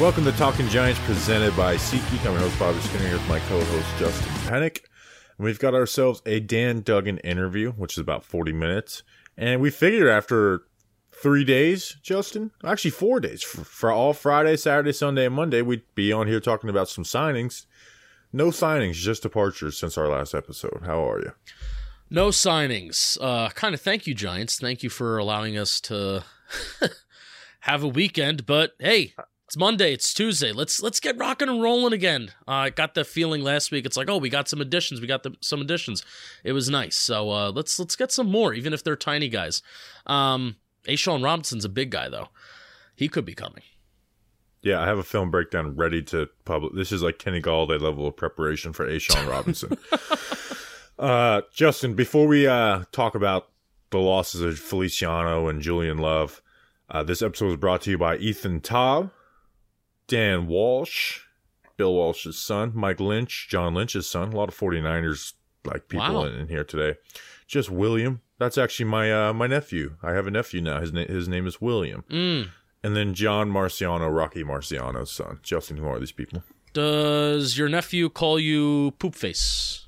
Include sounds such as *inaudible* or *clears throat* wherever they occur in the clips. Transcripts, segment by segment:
Welcome to Talking Giants presented by SeatGeek. I'm your host, Bobby Skinner, here with my co host, Justin Pennick. And we've got ourselves a Dan Duggan interview, which is about 40 minutes. And we figured after three days, Justin, actually four days, for, for all Friday, Saturday, Sunday, and Monday, we'd be on here talking about some signings. No signings, just departures since our last episode. How are you? No signings. Uh, kind of thank you, Giants. Thank you for allowing us to *laughs* have a weekend. But hey, it's Monday. It's Tuesday. Let's let's get rocking and rolling again. Uh, I got the feeling last week. It's like, oh, we got some additions. We got the, some additions. It was nice. So uh, let's let's get some more, even if they're tiny guys. Um, A'Shawn Robinson's a big guy though. He could be coming. Yeah, I have a film breakdown ready to publish. This is like Kenny Golladay level of preparation for A'Shawn *laughs* Robinson. uh, Justin, before we uh, talk about the losses of Feliciano and Julian Love, uh, this episode was brought to you by Ethan Taub, Dan Walsh, Bill Walsh's son, Mike Lynch, John Lynch's son. A lot of 49ers like people Wow. in, here today. Just William. That's actually my uh, my nephew. I have a nephew now. His, na- his name is William. Mm. And then John Marciano, Rocky Marciano's son. Justin, who are these people? Does your nephew call you poop face?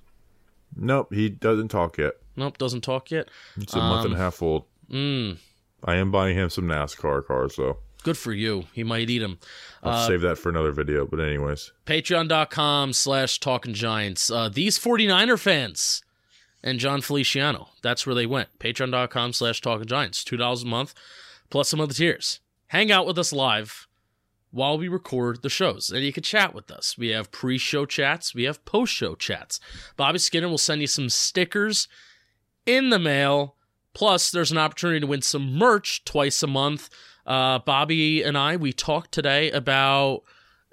Nope, he doesn't talk yet. Nope, doesn't talk yet. It's a month and a half old. Mm. I am buying him some NASCAR cars, though. Good for you. He might eat them. I'll save that for another video. But anyways, patreon.com slash talking giants. Uh, these 49er fans and jon feliciano that's where they went. Patreon.com slash talking giants. $2 a month plus some other tiers. Hang out with us live while we record the shows and you can chat with us. We have pre-show chats. We have post-show chats. Bobby skinner will send you some stickers in the mail. Plus there's an opportunity to win some merch twice a month uh, bobby and i we talked today about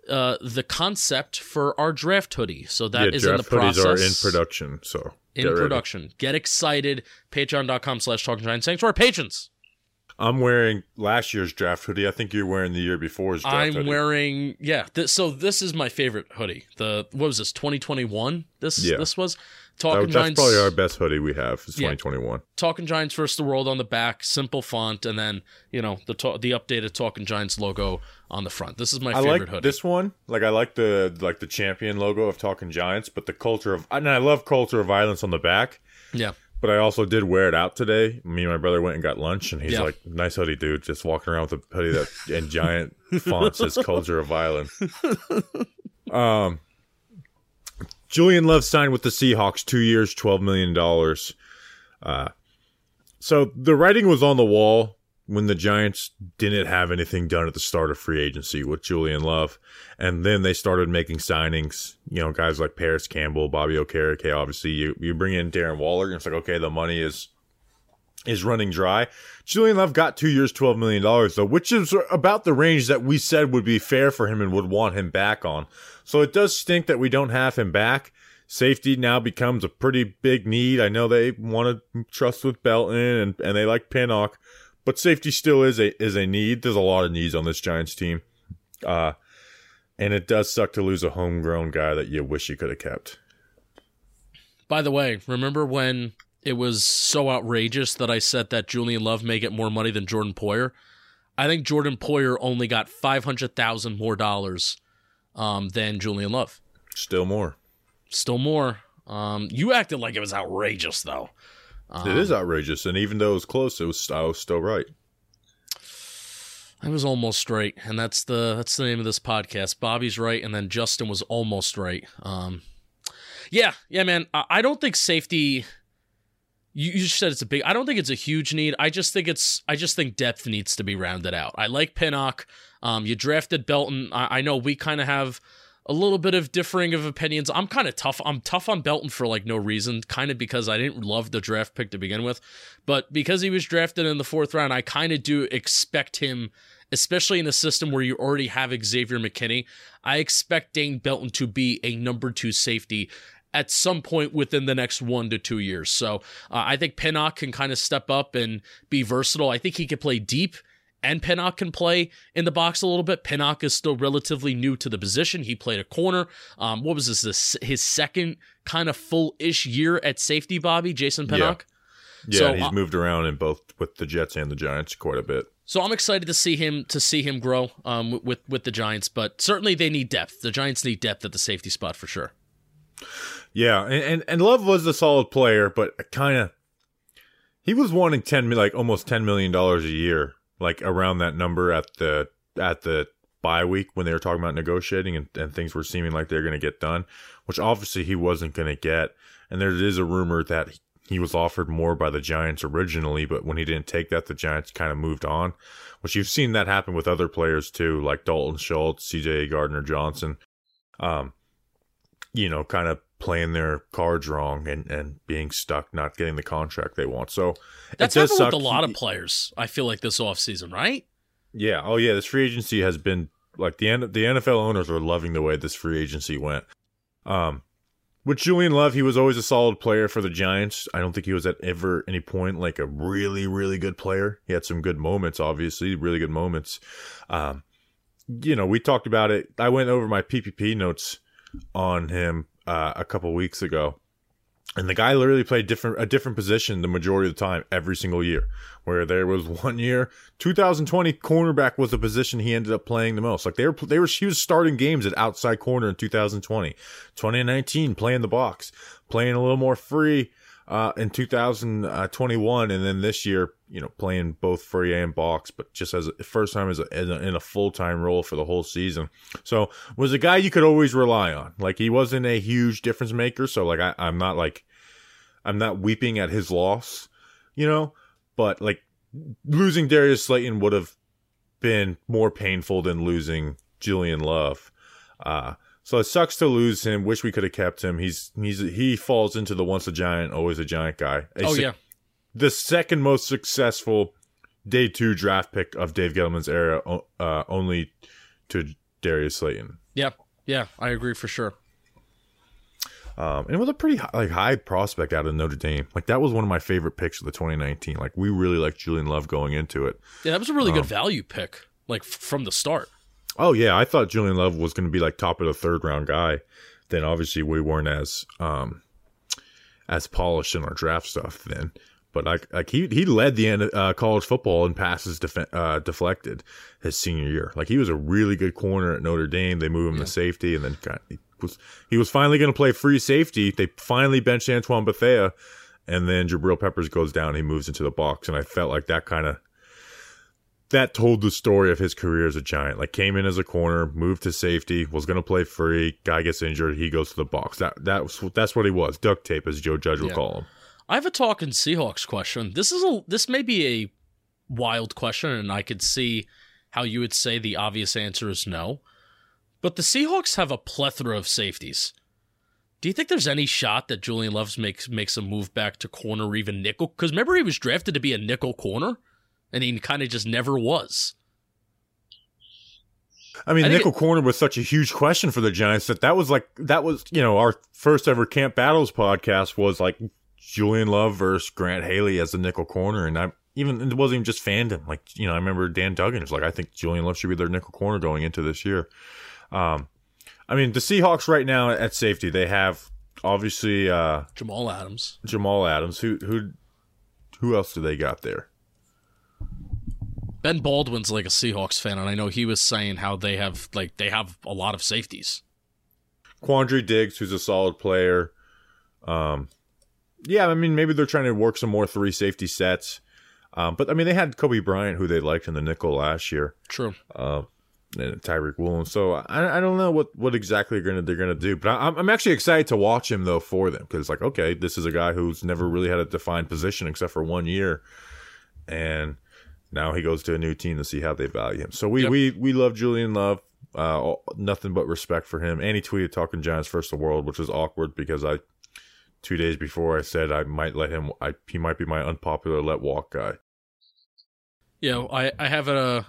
uh, the concept for our draft hoodie. So that yeah, is in the process. hoodies are in production. So In get ready. production. Get excited. Patreon.com slash talking to our patrons. I'm wearing last year's draft hoodie. I think you're wearing the year before's draft I'm hoodie. wearing yeah. Th- so this is my favorite hoodie. The what was this? 2021. This Yeah. this was That- talking that's giants. probably our best hoodie we have. It's Yeah. 2021. Talking Giants versus the World on the back, simple font, and then you know the ta- the updated Talking Giants logo on the front. This is my I favorite like hoodie. this one. Like I like the like the champion logo of Talking Giants, but the culture of and I love culture of violence on the back. Yeah, But I also did wear it out today. Me and my brother went and got lunch, and he's Yeah. like, "Nice hoodie, dude." Just walking around with a hoodie that in giant *laughs* fonts says "Culture of Violence." *laughs* Um, Julian Love signed with the Seahawks, two years, twelve million dollars. Uh, so the writing was on the wall when the Giants didn't have anything done at the start of free agency with Julian Love, and then they started making signings. You know, guys like Parris Campbell, Bobby Okereke. Obviously, you you bring in Darren Waller, and it's like okay, the money is is running dry. Julian Love got two years, twelve million dollars though, which is about the range that we said would be fair for him and would want him back on. So it does stink that we don't have him back. Safety now becomes a pretty big need. I know they want to trust with Belton and, and they like Pinnock, but safety still is a is a need. There's a lot of needs on this Giants team. Uh and it does suck to lose a homegrown guy that you wish you could have kept. By the way, remember when it was so outrageous that I said that Julian Love may get more money than Jordan Poyer? I think Jordan Poyer only got five hundred thousand more dollars um, than Julian Love. Still more. Still more. Um, you acted like it was outrageous, though. it is outrageous, and even though it was close, it was I was still right. I was almost right, and that's the that's the name of this podcast. Bobby's right, and then Justin was almost right. Um, yeah, yeah, man. I, I don't think safety. You, you said it's a big. I don't think it's a huge need. I just think it's. I just think depth needs to be rounded out. I like Pinnock. Um, you drafted Belton. I, I know we kind of have a little bit of differing of opinions. I'm kind of tough. I'm tough on Belton for like no reason, kind of because I didn't love the draft pick to begin with, but because he was drafted in the fourth round, I kind of do expect him especially in a system where you already have Xavier McKinney. I expect Dane Belton to be a number two safety at some point within the next one to two years. So uh, I think Pinnock can kind of step up and be versatile. I think he can play deep and Pinnock can play in the box a little bit. Pinnock is still relatively new to the position. He played a corner. Um, what was this? this his second kind of full-ish year at safety, Bobby Jason Pinnock. Yeah, So, he's uh, moved around in both with the Jets and the Giants quite a bit. So I'm excited to see him to see him grow um, with with the Giants, but certainly they need depth. The Giants need depth at the safety spot for sure. Yeah, and and, and Love was a solid player, but kind of he was wanting ten like almost ten million dollars a year, like around that number at the at the bye week when they were talking about negotiating and, and things were seeming like they're going to get done, which obviously he wasn't going to get. And there is a rumor that he was offered more by the Giants originally, but when he didn't take that, the Giants kind of moved on, which you've seen that happen with other players too, like Dalton Schultz, C.J. Gardner Johnson. Um, you know, kind of playing their cards wrong and, and being stuck, not getting the contract they want. So That's it happened with a lot of players. I feel like this offseason, right? Yeah. Oh, yeah. This free agency has been like the N- the NFL owners are loving the way this free agency went. Um, with Julian Love, he was always a solid player for the Giants. I don't think he was at ever any point like a really, really good player. He had some good moments, obviously, really good moments. Um, you know, we talked about it. I went over my PPP notes on him uh, a couple weeks ago, and the guy literally played different a different position the majority of the time every single year. Where there was *laughs* one year, 2020 cornerback was the position he ended up playing the most. Like they were they were he was starting games at outside corner in 2020, 2019 playing the box, playing a little more free uh, in 2021, and then this year, you know, playing both free and box, but just as a first time as a, in a, in a full time role for the whole season. So was a guy you could always rely on. Like he wasn't a huge difference maker. So like I, I'm not like I'm not weeping at his loss, you know, but like losing Darius Slayton would have been more painful than losing Julian Love. Uh, so it sucks to lose him. Wish we could have kept him. He's he's he falls into the once a giant, always a giant guy. A Oh yeah, the second most successful day two draft pick of Dave Gettleman's era, uh, only to Darius Slayton. yeah, yeah. I agree for sure. Um, and it was a pretty high, like high prospect out of Notre Dame. Like that was one of my favorite picks of the 2019. Like we really liked Julian Love going into it. Yeah, that was a really good value pick, like from the start. Oh yeah, I thought Julian Love was going to be like top of the third round guy. Then obviously we weren't as um as polished in our draft stuff then. But like like he he led the end uh, college football in passes def- uh, deflected his senior year. Like he was a really good corner at Notre Dame. They moved him to safety, and then kind he was he was finally going to play free safety. They finally benched Antoine Bethea, and then Jabril Peppers goes down. He moves into the box, and I felt like that kind of that told the story of his career as a giant. Like came in as a corner, moved to safety, was going to play free. Guy gets injured, he goes to the box. That that was that's what he was. Duct tape, as Joe Judge would Yeah. call him. I have a talking Seahawks question. This is a this may be a wild question, and I could see how you would say the obvious answer is no. But the Seahawks have a plethora of safeties. Do you think there's any shot that Julian Loves makes makes a move back to corner or even nickel? Because remember he was drafted to be a nickel corner, and he kind of just never was. I mean, I nickel corner was such a huge question for the Giants that that was like that was you know our first ever Camp Battles podcast was like Julian Love versus Grant Haley as the nickel corner, and I even it wasn't even just fandom. Like you know, I remember Dan Duggan was like, I think Julian Love should be their nickel corner going into this year. Um, I mean, the Seahawks right now at safety they have obviously uh, Jamal Adams. Jamal Adams. Who who who else do they got there? Ben Baldwin's like a Seahawks fan, and I know he was saying how they have like they have a lot of safeties. Quandre Diggs, who's a solid player. Um, yeah, I mean, maybe they're trying to work some more three safety sets. Um, but I mean, they had Coby Bryant, who they liked in the nickel last year, True. uh, and Tariq Woolen. So I, I don't know what, what exactly they're gonna they're gonna do. But I, I'm I'm actually excited to watch him though for them because like okay, this is a guy who's never really had a defined position except for one year, and now he goes to a new team to see how they value him. So we Yep. we we love Julian Love. Uh, nothing but respect for him. And he tweeted talking Giants first the world, which was awkward because I two days before I said I might let him. I he might be my unpopular let walk guy. Yeah, I I have a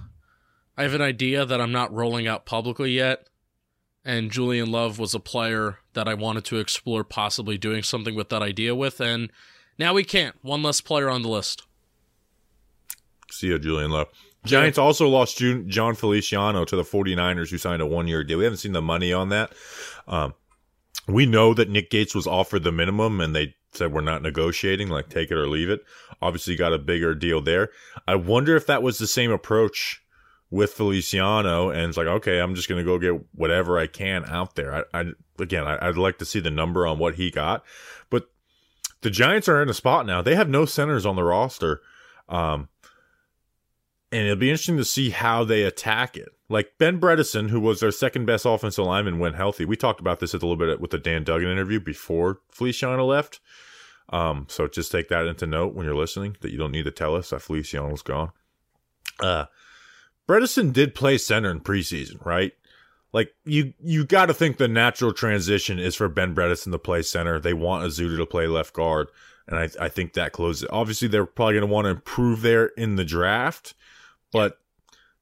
I have an idea that I'm not rolling out publicly yet. And Julian Love was a player that I wanted to explore possibly doing something with that idea with. And now we can't. One less player on the list. See ya, Julian Love. Giants also lost June, Jon Feliciano to the 49ers, who signed a one year deal. We haven't seen the money on that. Um, we know that Nick Gates was offered the minimum and they said we're not negotiating, like take it or leave it. Obviously, got a bigger deal there. I wonder if that was the same approach with Feliciano and it's like, okay, I'm just going to go get whatever I can out there. I, I again, I, I'd like to see the number on what he got, but the Giants are in a spot now. They have no centers on the roster. Um, and it'll be interesting to see how they attack it. Like Ben Bredeson, who was their second best offensive lineman when healthy. We talked about this a little bit with the Dan Duggan interview before Feliciano left. Um, so just take that into note when you're listening that you don't need to tell us that Feliciano's gone. Uh, Bredeson did play center in preseason, right? Like you, you got to think the natural transition is for Ben Bredeson to play center. They want Ezeudu to play left guard, and I, I think that closes it. Obviously, they're probably going to want to improve there in the draft, but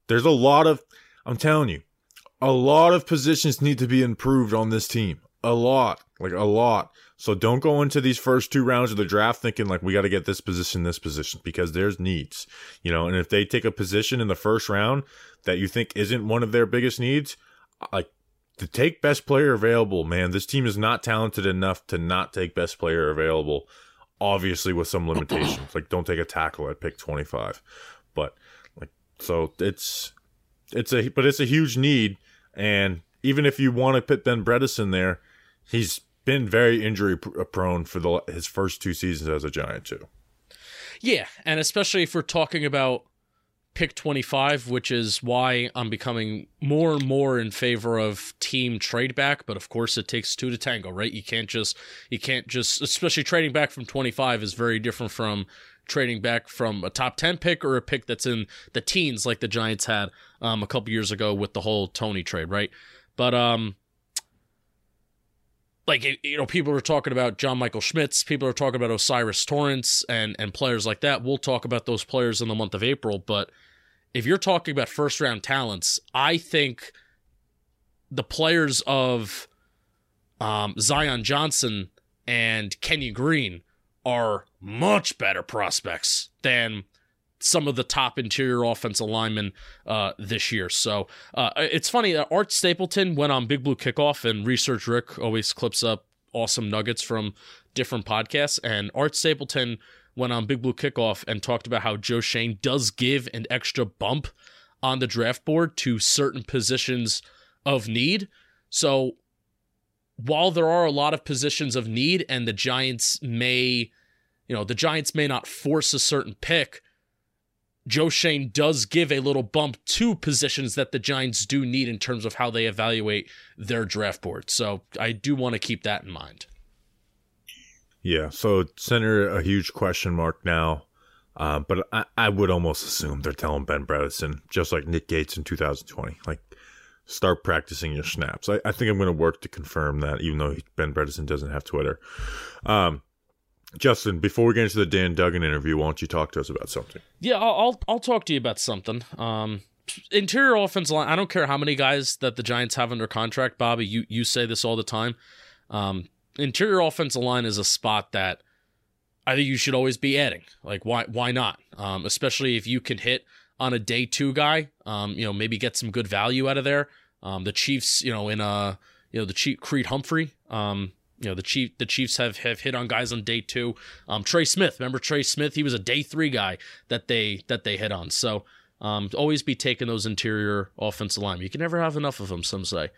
there's a lot of, I'm telling you, a lot of positions need to be improved on this team. A lot, like a lot. So don't go into these first two rounds of the draft thinking like we got to get this position, this position, because there's needs, you know. And if they take a position in the first round that you think isn't one of their biggest needs, like to take best player available, man, this team is not talented enough to not take best player available. Obviously, with some limitations, like don't take a tackle at pick 25, but so it's it's a but it's a huge need, and even if you want to put Ben Bredeson there, he's been very injury uh, prone for the his first two seasons as a Giant too. Yeah, and especially if we're talking about pick 25, which is why I'm becoming more and more in favor of team trade back, but of course it takes two to tango, right? You can't just you can't just especially trading back from 25 is very different from trading back from a top 10 pick or a pick that's in the teens like the Giants had um, a couple years ago with the whole Toney trade, right? But um like you know people are talking about John Michael Schmitz, people are talking about O'Cyrus Torrence and and players like that. We'll talk about those players in the month of April, but if you're talking about first round talents, I think the players of um, Zion Johnson and Kenyon Green are much better prospects than some of the top interior offensive linemen uh, this year. So uh, it's funny that Art Stapleton went on Big Blue Kickoff and Research Rick always clips up awesome nuggets from different podcasts. And Art Stapleton went on Big Blue Kickoff and talked about how Joe Schoen does give an extra bump on the draft board to certain positions of need. So while there are a lot of positions of need and the Giants may, you know, the Giants may not force a certain pick, Joe Schoen does give a little bump to positions that the Giants do need in terms of how they evaluate their draft board. So I do want to keep that in mind. Yeah, so center a huge question mark now. Uh, but I, I would almost assume they're telling Ben Bredeson, just like Nick Gates in 2020, like start practicing your snaps. I, I think I'm going to work to confirm that, even though Ben Bredeson doesn't have Twitter. Um, Justin, before we get into the Dan Duggan interview, why don't you talk to us about something? Yeah, I'll I'll, talk to you about something. Um, interior offensive line. I don't care how many guys that the Giants have under contract, Bobby. You you say this all the time. Um, interior offensive line is a spot that I think you should always be adding. Like why why not? Um, especially if you can hit on a day two guy. Um, you know maybe get some good value out of there. Um, the Chiefs, you know, in uh, you know the Chief Creed Humphrey. Um, you know the chief the Chiefs have have hit on guys on day two. Um, Trey Smith, remember Trey Smith? He was a day three guy that they that they hit on. So um, always be taking those interior offensive line. You can never have enough of them. Some say.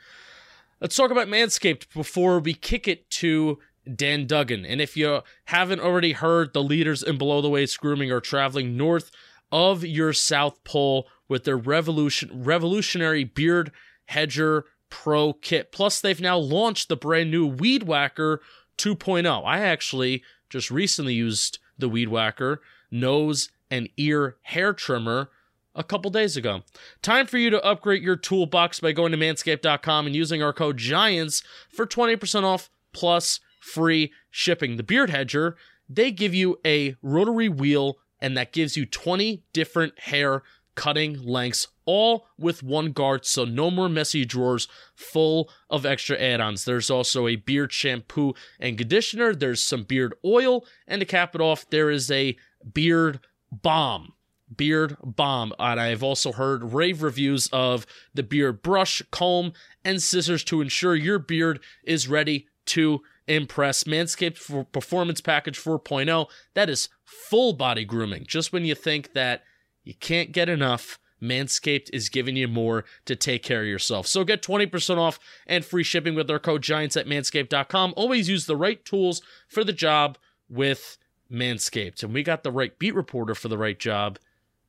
Let's talk about Manscaped before we kick it to Dan Duggan. And if you haven't already heard, the leaders in below the waist grooming are traveling north of your South Pole with their revolution revolutionary beard hedger Pro kit. Plus, they've now launched the brand new Weed Whacker 2.0. I actually just recently used the Weed Whacker nose and ear hair trimmer a couple days ago. Time for you to upgrade your toolbox by going to manscaped.com and using our code GIANTS for 20% off plus free shipping. The Beard Hedger, they give you a rotary wheel and that gives you 20 different hair cutting lengths, all with one guard, so no more messy drawers full of extra add ons. There's also a beard shampoo and conditioner, there's some beard oil, and to cap it off, there is a beard bomb. Beard bomb. And I've also heard rave reviews of the beard brush, comb, and scissors to ensure your beard is ready to impress. Manscaped for Performance Package 4.0, that is full body grooming. Just when you think that you can't get enough, Manscaped is giving you more to take care of yourself. So get 20% off and free shipping with our code GIANTS at manscaped.com. Always use the right tools for the job with Manscaped. And we got the right beat reporter for the right job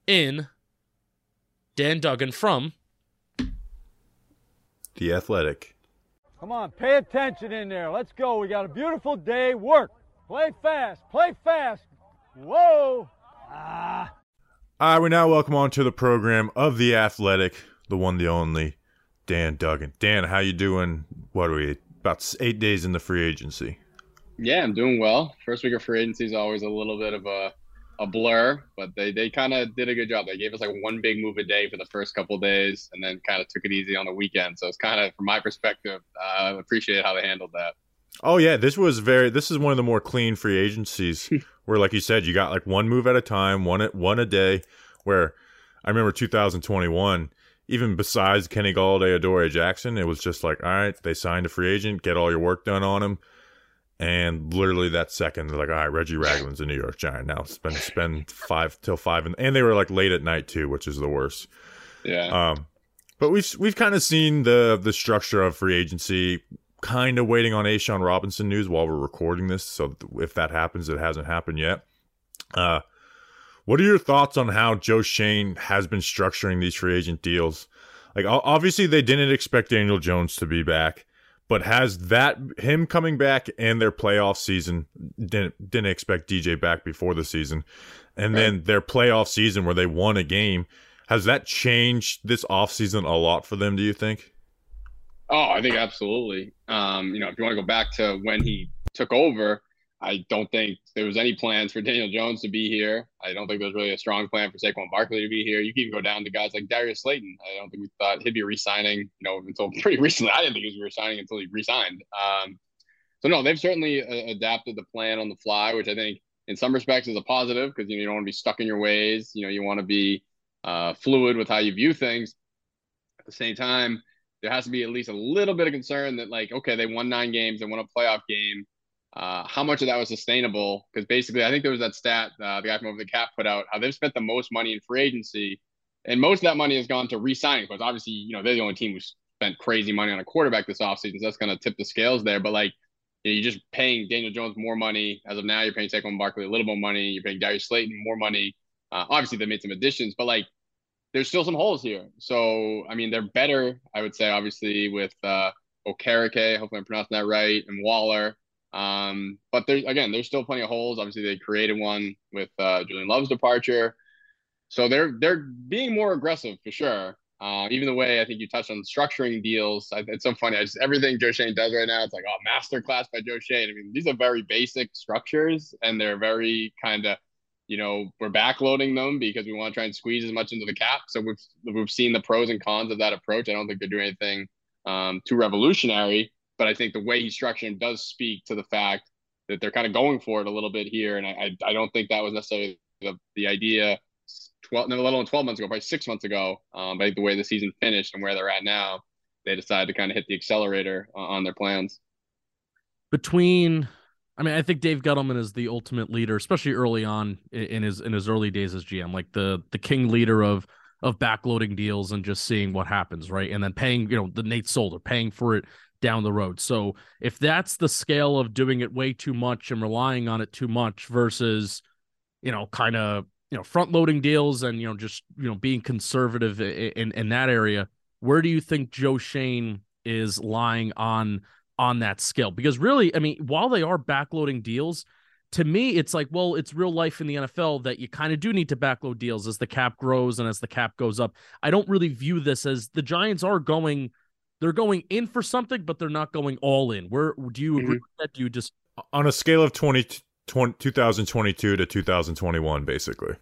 in Dan Duggan from The Athletic. Come on, pay attention in there. Let's go. We got a beautiful day. Work. Play fast. Play fast. Whoa. Ah. All right, we now welcome on to the program of The Athletic, the one, the only, Dan Duggan. Dan, how you doing? What are we, about eight days in the free agency? Yeah, I'm doing well. First week of free agency is always a little bit of a, a blur, but they, they kind of did a good job. They gave us like one big move a day for the first couple days and then kind of took it easy on the weekend. So it's kind of, from my perspective, I uh, appreciate how they handled that. Oh yeah, this was very. This is one of the more clean free agencies where, like you said, you got like one move at a time, one at one a day. Where I remember 2021, even besides Kenny Golladay, Adoree Jackson, it was just like, all right, they signed a free agent, get all your work done on him, and literally that second, they're like, all right, Reggie Ragland's a New York Giant now. Spend spend five till five, and, and they were like late at night too, which is the worst. Yeah. Um, but we've we've kind of seen the the structure of free agency. Kind of waiting on A'Shawn Robinson news while we're recording this. So if that happens, it hasn't happened yet. Uh, what are your thoughts on how Joe Schoen has been structuring these free agent deals? Like obviously they didn't expect Daniel Jones to be back, but has that him coming back and their playoff season didn't didn't expect DJ back before the season, and right. then their playoff season where they won a game has that changed this offseason a lot for them? Do you think? Oh, I think absolutely. Um, you know, if you want to go back to when he took over, I don't think there was any plans for Daniel Jones to be here. I don't think there was really a strong plan for Saquon Barkley to be here. You can even go down to guys like Darius Slayton. I don't think we thought he'd be resigning, you know, until *laughs* pretty recently. I didn't think he was resigning until he resigned. Um, so no, they've certainly uh, adapted the plan on the fly, which I think in some respects is a positive because you know you don't want to be stuck in your ways. You know, you want to be uh, fluid with how you view things. At the same time, there has to be at least a little bit of concern that like, okay, they won nine games, they won a playoff game uh, how much of that was sustainable? Because basically, I think there was that stat uh, the guy from Over the Cap put out how they've spent the most money in free agency, and most of that money has gone to re-signing. Because obviously, you know they're the only team who spent crazy money on a quarterback this offseason, so that's going to tip the scales there. But like, you know, you're just paying Daniel Jones more money as of now. You're paying Saquon Barkley a little more money. You're paying Darius Slayton more money. Uh, obviously, they made some additions, but like, there's still some holes here. So I mean, they're better, I would say, obviously with uh, Okereke. Hopefully, I'm pronouncing that right, and Waller. Um, but there's again, there's still plenty of holes. Obviously, they created one with uh, Julian Love's departure, so they're they're being more aggressive for sure. Uh, even the way I think you touched on structuring deals, I, it's so funny. I just everything Joe Schoen does right now, it's like oh, master class by Joe Schoen. I mean, these are very basic structures, and they're very kind of, you know, we're backloading them because we want to try and squeeze as much into the cap. So we've we've seen the pros and cons of that approach. I don't think they're doing anything um, too revolutionary, but I think the way he's structuring does speak to the fact that they're kind of going for it a little bit here. And I, I, I don't think that was necessarily the, the idea 12, no, let alone 12 months ago, probably six months ago. Um, but the way the season finished and where they're at now, they decided to kind of hit the accelerator on their plans. Between, I mean, I think Dave Gettleman is the ultimate leader, especially early on in his in his early days as GM, like the the king leader of of backloading deals and just seeing what happens, right? And then paying, you know, the Nate Solder, paying for it down the road. So if that's the scale of doing it way too much and relying on it too much versus, you know, kind of, you know, front loading deals and, you know, just, you know, being conservative in, in that area, where do you think Joe Schoen is lying on on that scale? Because really, I mean, while they are backloading deals, to me, it's like, well, it's real life in the NFL that you kind of do need to backload deals as the cap grows and as the cap goes up. I don't really view this as the Giants are going they're going in for something, but they're not going all in. Where do you agree mm-hmm. with that? Do you just on a scale of 20, 20 2022 to 2021, basically?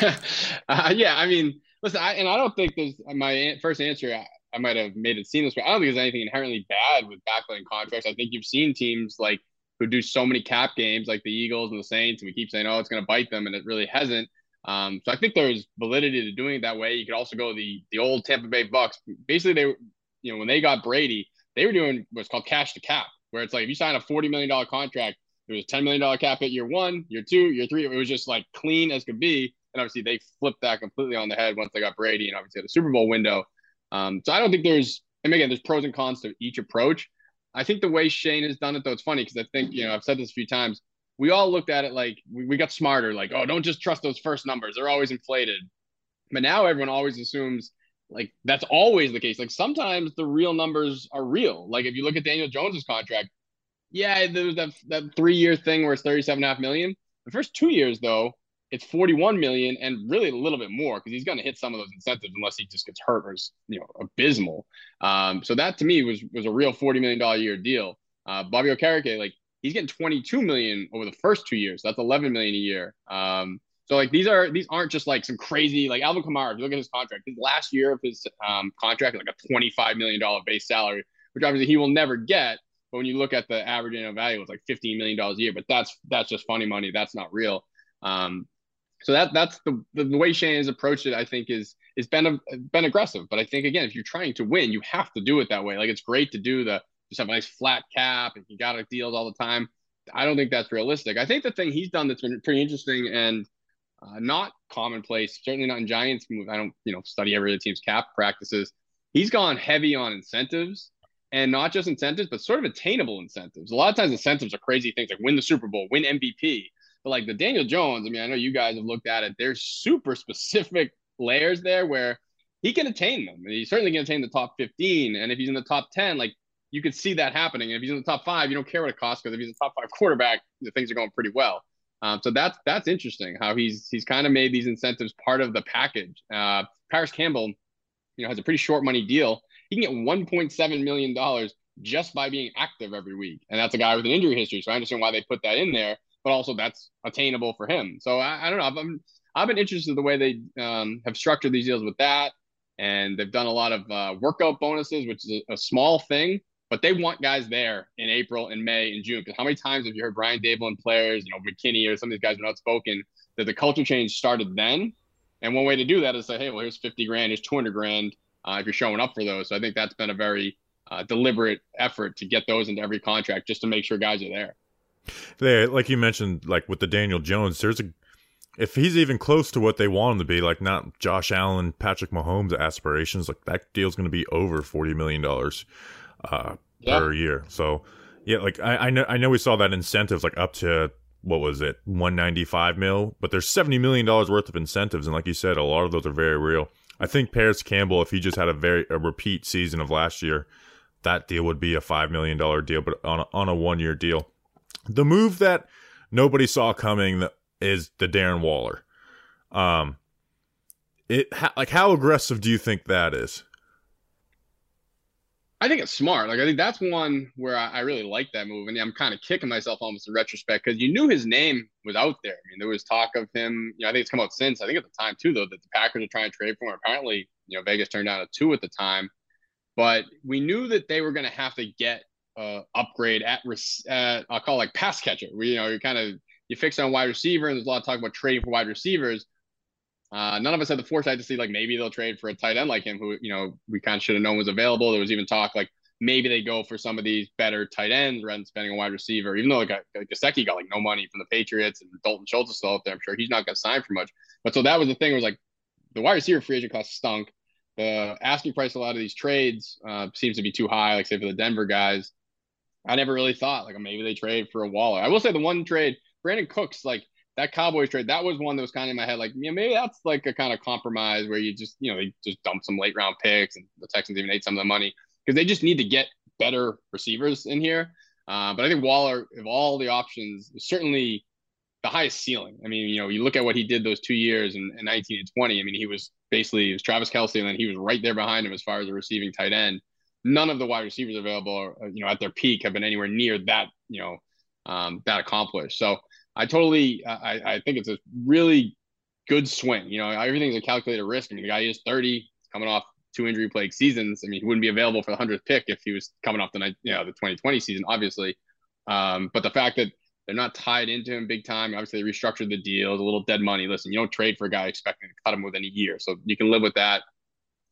Yeah, *laughs* uh, yeah. I mean, Listen, I, and I don't think there's my first answer. I, I might have made it seem this way. I don't think there's anything inherently bad with backlaying contracts. I think you've seen teams like who do so many cap games, like the Eagles and the Saints, and we keep saying, "Oh, it's going to bite them," and it really hasn't. Um, so I think there's validity to doing it that way. You could also go the the old Tampa Bay Bucks. Basically, they you know when they got Brady, they were doing what's called cash to cap, where it's like if you sign a forty million dollar contract, there was a ten million dollar cap at year one, year two, year three. It was just like clean as could be. And obviously, they flipped that completely on the head once they got Brady, and obviously the Super Bowl window. Um, so I don't think there's, and again, there's pros and cons to each approach. I think the way Schoen has done it, though, it's funny because I think you know I've said this a few times we all looked at it like we, we got smarter, like, oh, don't just trust those first numbers. They're always inflated. But now everyone always assumes like that's always the case. Like sometimes the real numbers are real. Like if you look at Daniel Jones's contract, yeah, there was that that three year thing where it's 37 and a half million. The first two years though, it's 41 million and really a little bit more because he's going to hit some of those incentives unless he just gets hurt or is you know abysmal. Um, so that to me was was a real 40 million dollar year deal. Uh, Bobby Okereke, like he's getting 22 million over the first two years. That's 11 million a year. Um, so like these are these aren't just like some crazy like Alvin Kamara. If you look at his contract, his last year of his um, contract like a 25 million dollar base salary, which obviously he will never get. But when you look at the average annual value, it's like 15 million dollars a year. But that's that's just funny money. That's not real. Um, so that that's the, the, way Schoen has approached it. I think is is been been aggressive. But I think again, if you're trying to win, you have to do it that way. Like it's great to do the just have a nice flat cap and you got deals all the time. I don't think that's realistic. I think the thing he's done that's been pretty interesting and uh, not commonplace, certainly not in Giants move. I don't, you know, study every other team's cap practices. He's gone heavy on incentives and not just incentives, but sort of attainable incentives. A lot of times incentives are crazy things like win the Super Bowl, win MVP. But like the Daniel Jones, I mean, I know you guys have looked at it. There's super specific layers there where he can attain them. And he's certainly to attain the top 15. And if he's in the top 10, like you could see that happening. And if he's in the top five, you don't care what it costs because if he's a top five quarterback, the things are going pretty well. Um, so that's that's interesting how he's he's kind of made these incentives part of the package. Uh, Parris Campbell, you know, has a pretty short money deal. He can get 1.7 million dollars just by being active every week, and that's a guy with an injury history. So I understand why they put that in there, but also that's attainable for him. So I, I don't know. I've, I'm, I've been interested in the way they um, have structured these deals with that, and they've done a lot of uh, workout bonuses, which is a, a small thing, but they want guys there in April and May and June. Because how many times have you heard Brian Daboll and players, you know, McKinney or some of these guys are outspoken that the culture change started then? And one way to do that is say, hey, well, here's 50 grand, here's 200 grand uh, if you're showing up for those. So I think that's been a very uh, deliberate effort to get those into every contract just to make sure guys are there. There, like you mentioned, like with the Daniel Jones, there's a if he's even close to what they want him to be, like not Josh Allen, Patrick Mahomes aspirations, like that deal's going to be over forty million dollars uh, Yeah. per year. So yeah, like I, I know I know we saw that incentives like up to what was it one ninety five mil, but there's seventy million dollars worth of incentives, and like you said, a lot of those are very real. I think Parris Campbell, if he just had a very a repeat season of last year, that deal would be a five million dollar deal, but on a, on a one year deal. The move that nobody saw coming is the Darren Waller. Um, it like how aggressive do you think that is? I think it's smart. Like I think that's one where I, I really like that move, and I'm kind of kicking myself almost in retrospect because you knew his name was out there. I mean, there was talk of him. You know, I think it's come out since. I think at the time too, though, that the Packers are trying to trade for him. Apparently, you know, Vegas turned down a two at the time, but we knew that they were going to have to get uh, upgrade at uh, I'll call it like pass catcher. We, you know, you kind of you fix on wide receiver, and there's a lot of talk about trading for wide receivers. Uh, none of us had the foresight to see like maybe they'll trade for a tight end like him, who you know we kind of should have known was available. There was even talk like maybe they go for some of these better tight ends rather than spending a wide receiver. Even though like, like Gesicki got like no money from the Patriots and Dalton Schultz is still out there, I'm sure he's not going to sign for much. But so that was the thing was like the wide receiver free agent class stunk. The asking price a lot of these trades uh, seems to be too high. Like say for the Denver guys, I never really thought like maybe they trade for a Waller. I will say the one trade Brandin Cooks like that Cowboys trade, that was one that was kind of in my head, like, yeah, maybe that's like a kind of compromise where you just, you know, they just dump some late round picks and the Texans even ate some of the money because they just need to get better receivers in here. Uh, but I think Waller, of all the options, is certainly the highest ceiling. I mean, you know, you look at what he did those two years in, in 19 and 20. I mean, he was basically, it was Travis Kelce, and then he was right there behind him as far as a receiving tight end. None of the wide receivers available, uh, you know, at their peak have been anywhere near that, you know, um, that accomplished. So, I totally, I, I think it's a really good swing. You know, everything's a calculated risk. I mean, the guy is 30, coming off two injury plague seasons. I mean, he wouldn't be available for the hundredth pick if he was coming off the you know, the 2020 season, obviously. Um, but the fact that they're not tied into him big time, obviously they restructured the deal, a little dead money. Listen, you don't trade for a guy expecting to cut him within a year, so you can live with that.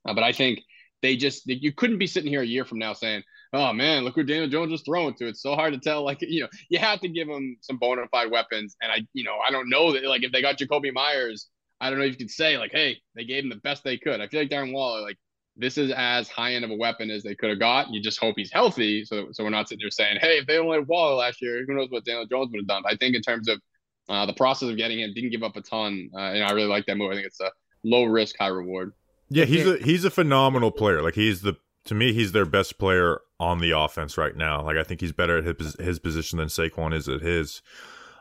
Uh, but I think they just you couldn't be sitting here a year from now saying, "Oh man, look who Daniel Jones was throwing to." It's so hard to tell. Like you know, you have to give them some bona fide weapons, and I, you know, I don't know that like if they got Jakobi Meyers, I don't know if you could say like, "Hey, they gave him the best they could." I feel like Darren Waller, like this is as high end of a weapon as they could have got. You just hope he's healthy, so so we're not sitting there saying, "Hey, if they only had Waller last year, who knows what Daniel Jones would have done." I think in terms of uh, the process of getting him, didn't give up a ton, uh, and I really like that move. I think it's a low risk, high reward. Yeah, he's a he's a phenomenal player. Like he's the to me, he's their best player on the offense right now. Like I think he's better at his his position than Saquon is at his.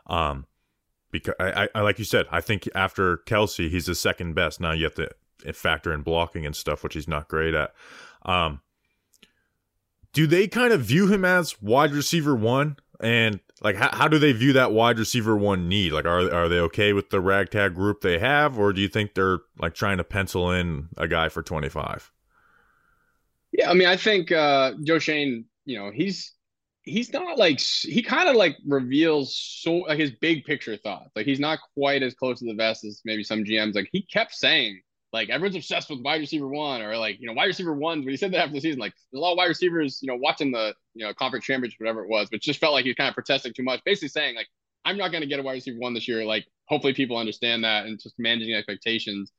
Um, because I, I like you said, I think after Kelce, he's the second best. Now you have to factor in blocking and stuff, which he's not great at. Um, do they kind of view him as wide receiver one? And like, how, how do they view that wide receiver one need? Like, are are they okay with the ragtag group they have, or do you think they're like trying to pencil in a guy for twenty five? Yeah, I mean, I think uh, Joe Schoen you know, he's he's not like he kind of like reveals so like his big picture thoughts. Like he's not quite as close to the vest as maybe some GMs. Like he kept saying, like everyone's obsessed with wide receiver one or like you know wide receiver ones. But he said that after the season, like there's a lot of wide receivers, you know, watching the you know conference championship, whatever it was, but just felt like he was kind of protesting too much, basically saying like I'm not going to get a wide receiver one this year. Like hopefully people understand that and just managing expectations.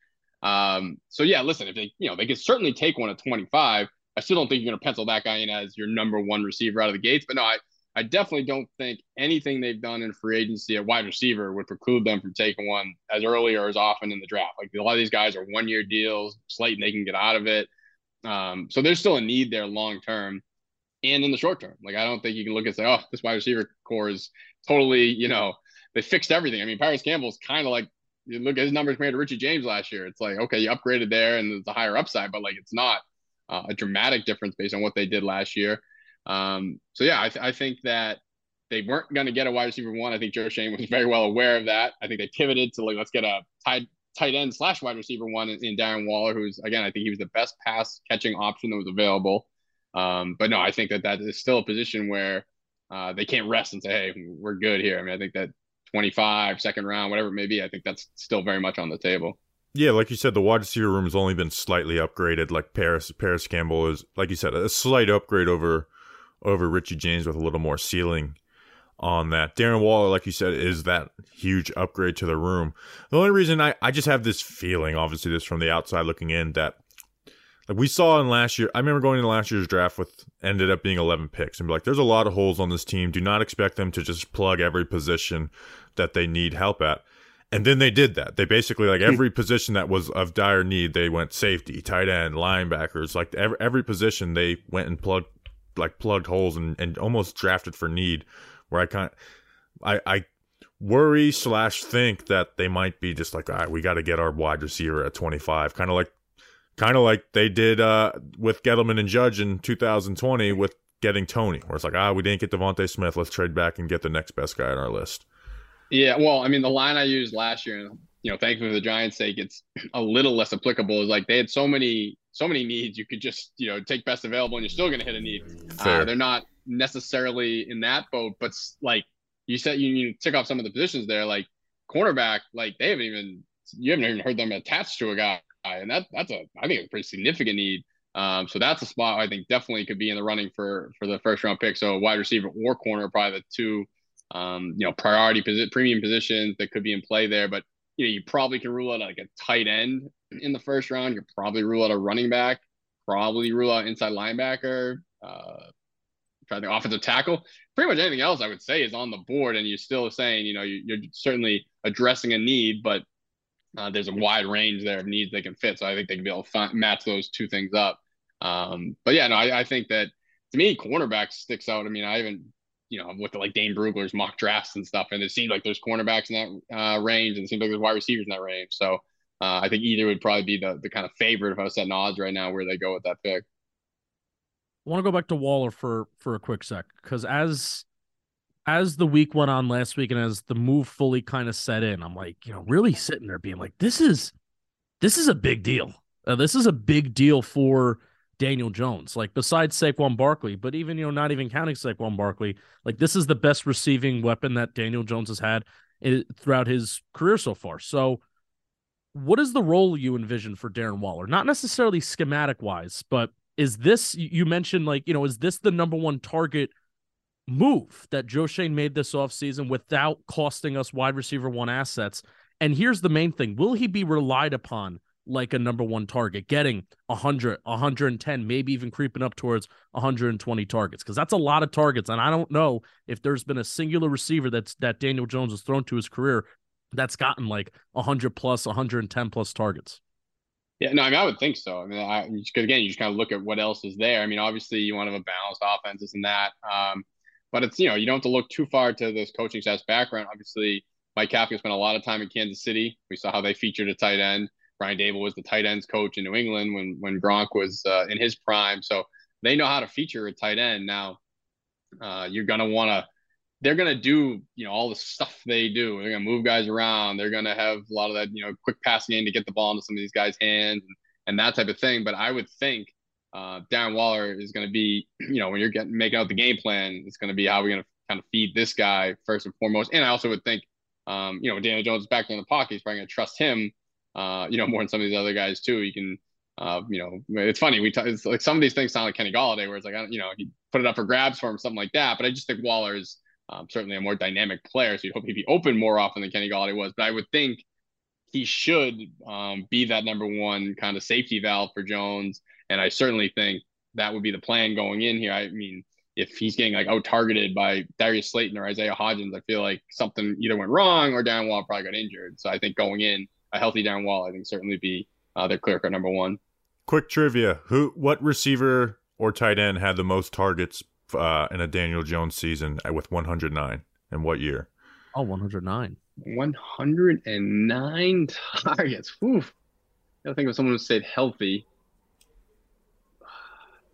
Um, so yeah, listen, if they you know they could certainly take one at 25 I still don't think you're going to pencil that guy in as your number one receiver out of the gates. But no, I, I definitely don't think anything they've done in free agency at wide receiver would preclude them from taking one as early or as often in the draft. Like a lot of these guys are one year deals, Slayton, they can get out of it. Um, so there's still a need there long term and in the short term. Like I don't think you can look and say, oh, this wide receiver core is totally, you know, they fixed everything. I mean, Parris Campbell's kind of like you look at his numbers compared to Richie James last year. It's like, okay, you upgraded there and it's a higher upside, but like it's not uh, a dramatic difference based on what they did last year. Um, so yeah, I, th- I, think that they weren't going to get a wide receiver one. I think Joe Schoen was very well aware of that. I think they pivoted to like let's get a tight tight end slash wide receiver one in, in Darren Waller, who's again I think he was the best pass catching option that was available. Um, but no, I think that that is still a position where uh, they can't rest and say, hey, we're good here. I mean, I think that 25, second round, whatever it may be, I think that's still very much on the table. Yeah, like you said, the wide receiver room has only been slightly upgraded. Like Parris, Parris Campbell is, like you said, a slight upgrade over over Richie James with a little more ceiling on that. Darren Waller, like you said, is that huge upgrade to the room. The only reason I, I just have this feeling, obviously this from the outside looking in, that like we saw in last year, I remember going into last year's draft with ended up being 11 picks and be like, there's a lot of holes on this team. Do not expect them to just plug every position that they need help at. And then they did that. They basically like every *laughs* position that was of dire need, they went safety, tight end, linebackers, like every every position they went and plugged like plugged holes and, and almost drafted for need. Where I kind I I worry slash think that they might be just like, all right, we got to get our wide receiver at twenty five, kind of like kind of like they did uh, with Gettleman and Judge in 2020 with getting Toney, where it's like, ah, we didn't get DeVonta Smith, let's trade back and get the next best guy on our list. Yeah, well, I mean, the line I used last year, you know, thankfully for the Giants' sake, it's *clears throat* a little less applicable. Is like they had so many, so many needs. You could just, you know, take best available, and you're still going to hit a need. Uh, they're not necessarily in that boat, but like you said, you, you tick off some of the positions there, like cornerback. Like they haven't even, you haven't even heard them attached to a guy, and that that's a, I think, a pretty significant need. Um, so that's a spot I think definitely could be in the running for for the first round pick. So wide receiver or corner, probably the two um, you know, priority posi- premium positions that could be in play there. But you know, you probably can rule out like a tight end in the first round. You probably rule out a running back. Probably rule out inside linebacker. Uh, try the offensive tackle. Pretty much anything else I would say is on the board, and you're still saying you know you're certainly addressing a need, but uh, there's a wide range there of needs they can fit. So I think they can be able to match those two things up. Um, but yeah, no, I, I think that to me, cornerback sticks out. I mean, I haven't you know, with like Dane Brugler's mock drafts and stuff, and it seemed like there's cornerbacks in that uh, range, and it seems like there's wide receivers in that range. So uh, I think either would probably be the the kind of favorite if I was setting odds right now where they go with that pick. I want to go back to Waller for for a quick sec because as as the week went on last week and as the move fully kind of set in, I'm like, you know, really sitting there being like, this is this is a big deal. Uh, this is a big deal for Daniel Jones. Like besides Saquon Barkley, but even you know, not even counting Saquon Barkley, like this is the best receiving weapon that Daniel Jones has had throughout his career so far. So, what is the role you envision for Darren Waller? Not necessarily schematic wise, but is this you mentioned like you know is this the number one target move that Joe Schoen made this offseason without costing us wide receiver one assets? And here's the main thing: will he be relied upon like a number one target, getting 100, 110, maybe even creeping up towards 120 targets? Because that's a lot of targets, and I don't know if there's been a singular receiver that's that Daniel Jones has thrown to his career that's gotten like 100 plus, 110 plus targets. Yeah, no, I mean, I would think so. I mean, I, again, you just kind of look at what else is there. I mean, obviously, you want to have a balanced offense, this and that. Um, but it's you know, you don't have to look too far to this coaching staff's background. Obviously, Mike Kafka spent a lot of time in Kansas City. We saw how they featured a tight end. Brian Daboll was the tight ends coach in New England when when Gronk was uh, in his prime. So they know how to feature a tight end. Now, uh, you're gonna want to. They're gonna do you know all the stuff they do. They're gonna move guys around. They're gonna have a lot of that you know quick passing in to get the ball into some of these guys' hands and, and that type of thing. But I would think uh, Darren Waller is going to be, you know, when you're getting making out the game plan, it's going to be how we're going to kind of feed this guy first and foremost. And I also would think, um, you know, Daniel Jones is back in the pocket, he's probably going to trust him, uh, you know, *laughs* more than some of these other guys too. You can, uh, you know, it's funny. We t- it's like some of these things sound like Kenny Golladay, where it's like, I don't, you know, he put it up for grabs for him, something like that. But I just think Waller is um, certainly a more dynamic player, so you hope he'd be open more often than Kenny Golladay was. But I would think he should um, be that number one kind of safety valve for Jones. And I certainly think that would be the plan going in here. I mean, if he's getting like out targeted by Darius Slayton or Isaiah Hodgins, I feel like something either went wrong or Darren Wall probably got injured. So I think going in, a healthy Darren Wall, I think certainly be uh, their clear cut number one. Quick trivia: Who, what receiver or tight end had the most targets uh, in a Daniel Jones season with 109? And what year? Oh, 109. 109 targets. Oof. I gotta think of someone who stayed healthy.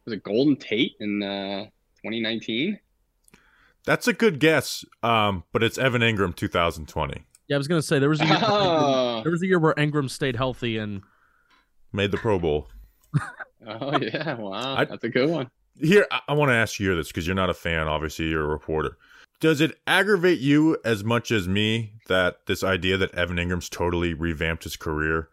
Was it Golden Tate in uh, 2019? That's a good guess, um, but it's Evan Engram 2020. Yeah, I was gonna say there was a year, Oh, there was a year where Engram stayed healthy and Made the Pro Bowl. *laughs* oh yeah. Wow. I- That's a good one. Here, I, I want to ask you this because you're not a fan. Obviously, you're a reporter. Does it aggravate you as much as me that this idea that Evan Engram's totally revamped his career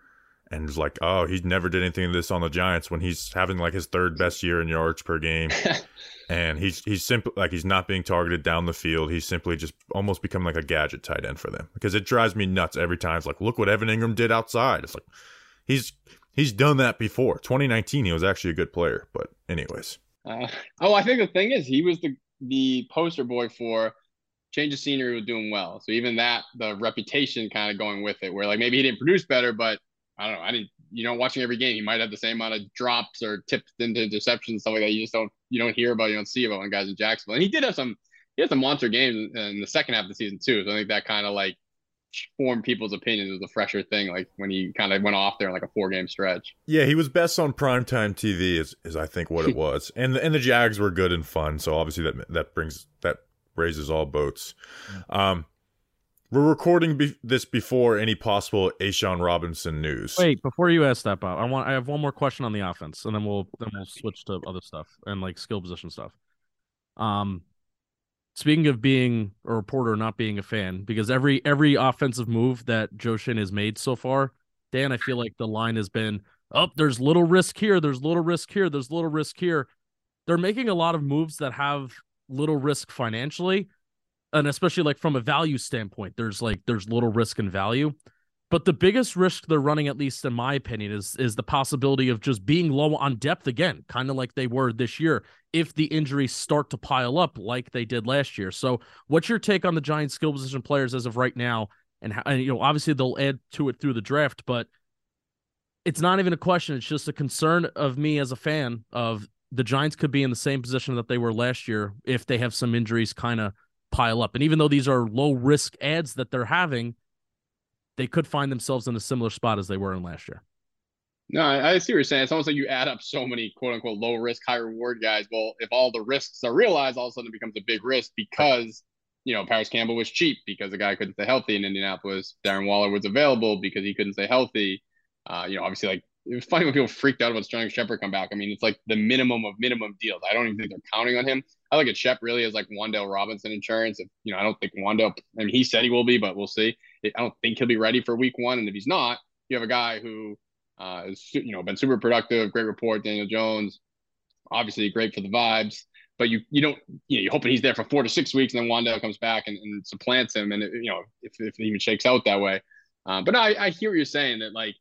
and is like, oh, he never did anything of this on the Giants when he's having like his third best year in yards per game, *laughs* and he's he's simply like he's not being targeted down the field. He's simply just almost become like a gadget tight end for them because it drives me nuts every time. It's like, look what Evan Engram did outside. It's like he's he's done that before. 2019, he was actually a good player, but anyways. Uh, oh, I think the thing is, he was the the poster boy for change of scenery was doing well. So even that, the reputation kind of going with it, where like maybe he didn't produce better, but I don't know. I didn't, you know, watching every game, he might have the same amount of drops or tips into interceptions, stuff like that. You just don't, you don't hear about, you don't see about when guys in Jacksonville. And he did have some, he had some monster games in the second half of the season too. So I think that kind of like formed people's opinions. It was a fresher thing, like when he kind of went off there in like a four game stretch. Yeah, he was best on primetime TV, is, is I think what it *laughs* was, and the, and the Jags were good and fun. So obviously that that brings that raises all boats. Um, we're recording be- this before any possible A'Shawn Robinson news. Wait, before you ask that, Bob, I want I have one more question on the offense, and then we'll then we'll switch to other stuff and like skill position stuff. Um, speaking of being a reporter, not being a fan, because every every offensive move that Joe has made so far, Dan, I feel like the line has been up. there's little risk here. There's little risk here. There's little risk here. They're making a lot of moves that have little risk financially, and especially like from a value standpoint, there's like there's little risk and value. But the biggest risk they're running, at least in my opinion, is is the possibility of just being low on depth again, kind of like they were this year, if the injuries start to pile up like they did last year. So, what's your take on the Giants' skill position players as of right now? And, how, and you know, obviously they'll add to it through the draft, but it's not even a question. It's just a concern of me as a fan of the Giants could be in the same position that they were last year if they have some injuries kind of pile up. And even though these are low risk ads that they're having, they could find themselves in a similar spot as they were in last year. No, I, I see what you're saying. It's almost like you add up so many quote unquote low risk, high reward guys. Well, if all the risks are realized, all of a sudden it becomes a big risk because you know, Parris Campbell was cheap because the guy couldn't stay healthy in Indianapolis. Darren Waller was available because he couldn't stay healthy. Uh, you know, obviously, like it was funny when people freaked out about Sterling Shepard come back. I mean, it's like the minimum of minimum deals. I don't even think they're counting on him. I look at Shep really as like Wan'Dale Robinson insurance. If you know, I don't think Wan'Dale. I mean, he said he will be, but we'll see. I don't think he'll be ready for Week One, and if he's not, you have a guy who uh, is you know been super productive. Great report, Daniel Jones. Obviously, great for the vibes. But you you don't you know you're hoping he's there for four to six weeks, and then Wan'Dale comes back and, and supplants him, and it, you know if, if it even shakes out that way. Uh, but I, I hear what you're saying that like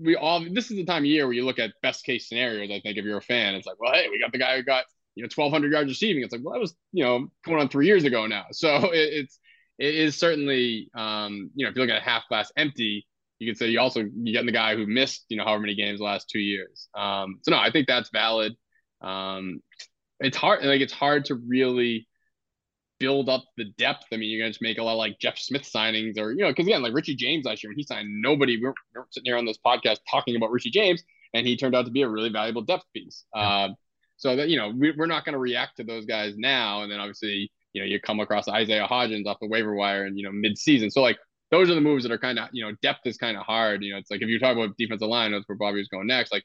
we all this is the time of year where you look at best case scenarios. I think if you're a fan, it's like, well, hey, we got the guy who got you know 1,200 yards receiving. It's like, well, that was you know going on three years ago now. So *laughs* it, it's it is certainly um, you know if you look at a half glass empty, you could say you also you getting the guy who missed you know however many games the last two years. Um, so no, I think that's valid. Um, it's hard like it's hard to really build up the depth. I mean, you're gonna just make a lot of like Jeff Smith signings, or you know, because again, like Richie James last year when he signed, nobody we we're, we we're sitting here on this podcast talking about Richie James, and he turned out to be a really valuable depth piece. Yeah. Uh, so that you know, we, we're not going to react to those guys now, and then obviously, you know, you come across Isaiah Hodgins off the waiver wire, and you know, mid-season. So like those are the moves that are kind of you know, depth is kind of hard. You know, it's like if you talk about defensive line, that's where Bobby was going next. Like,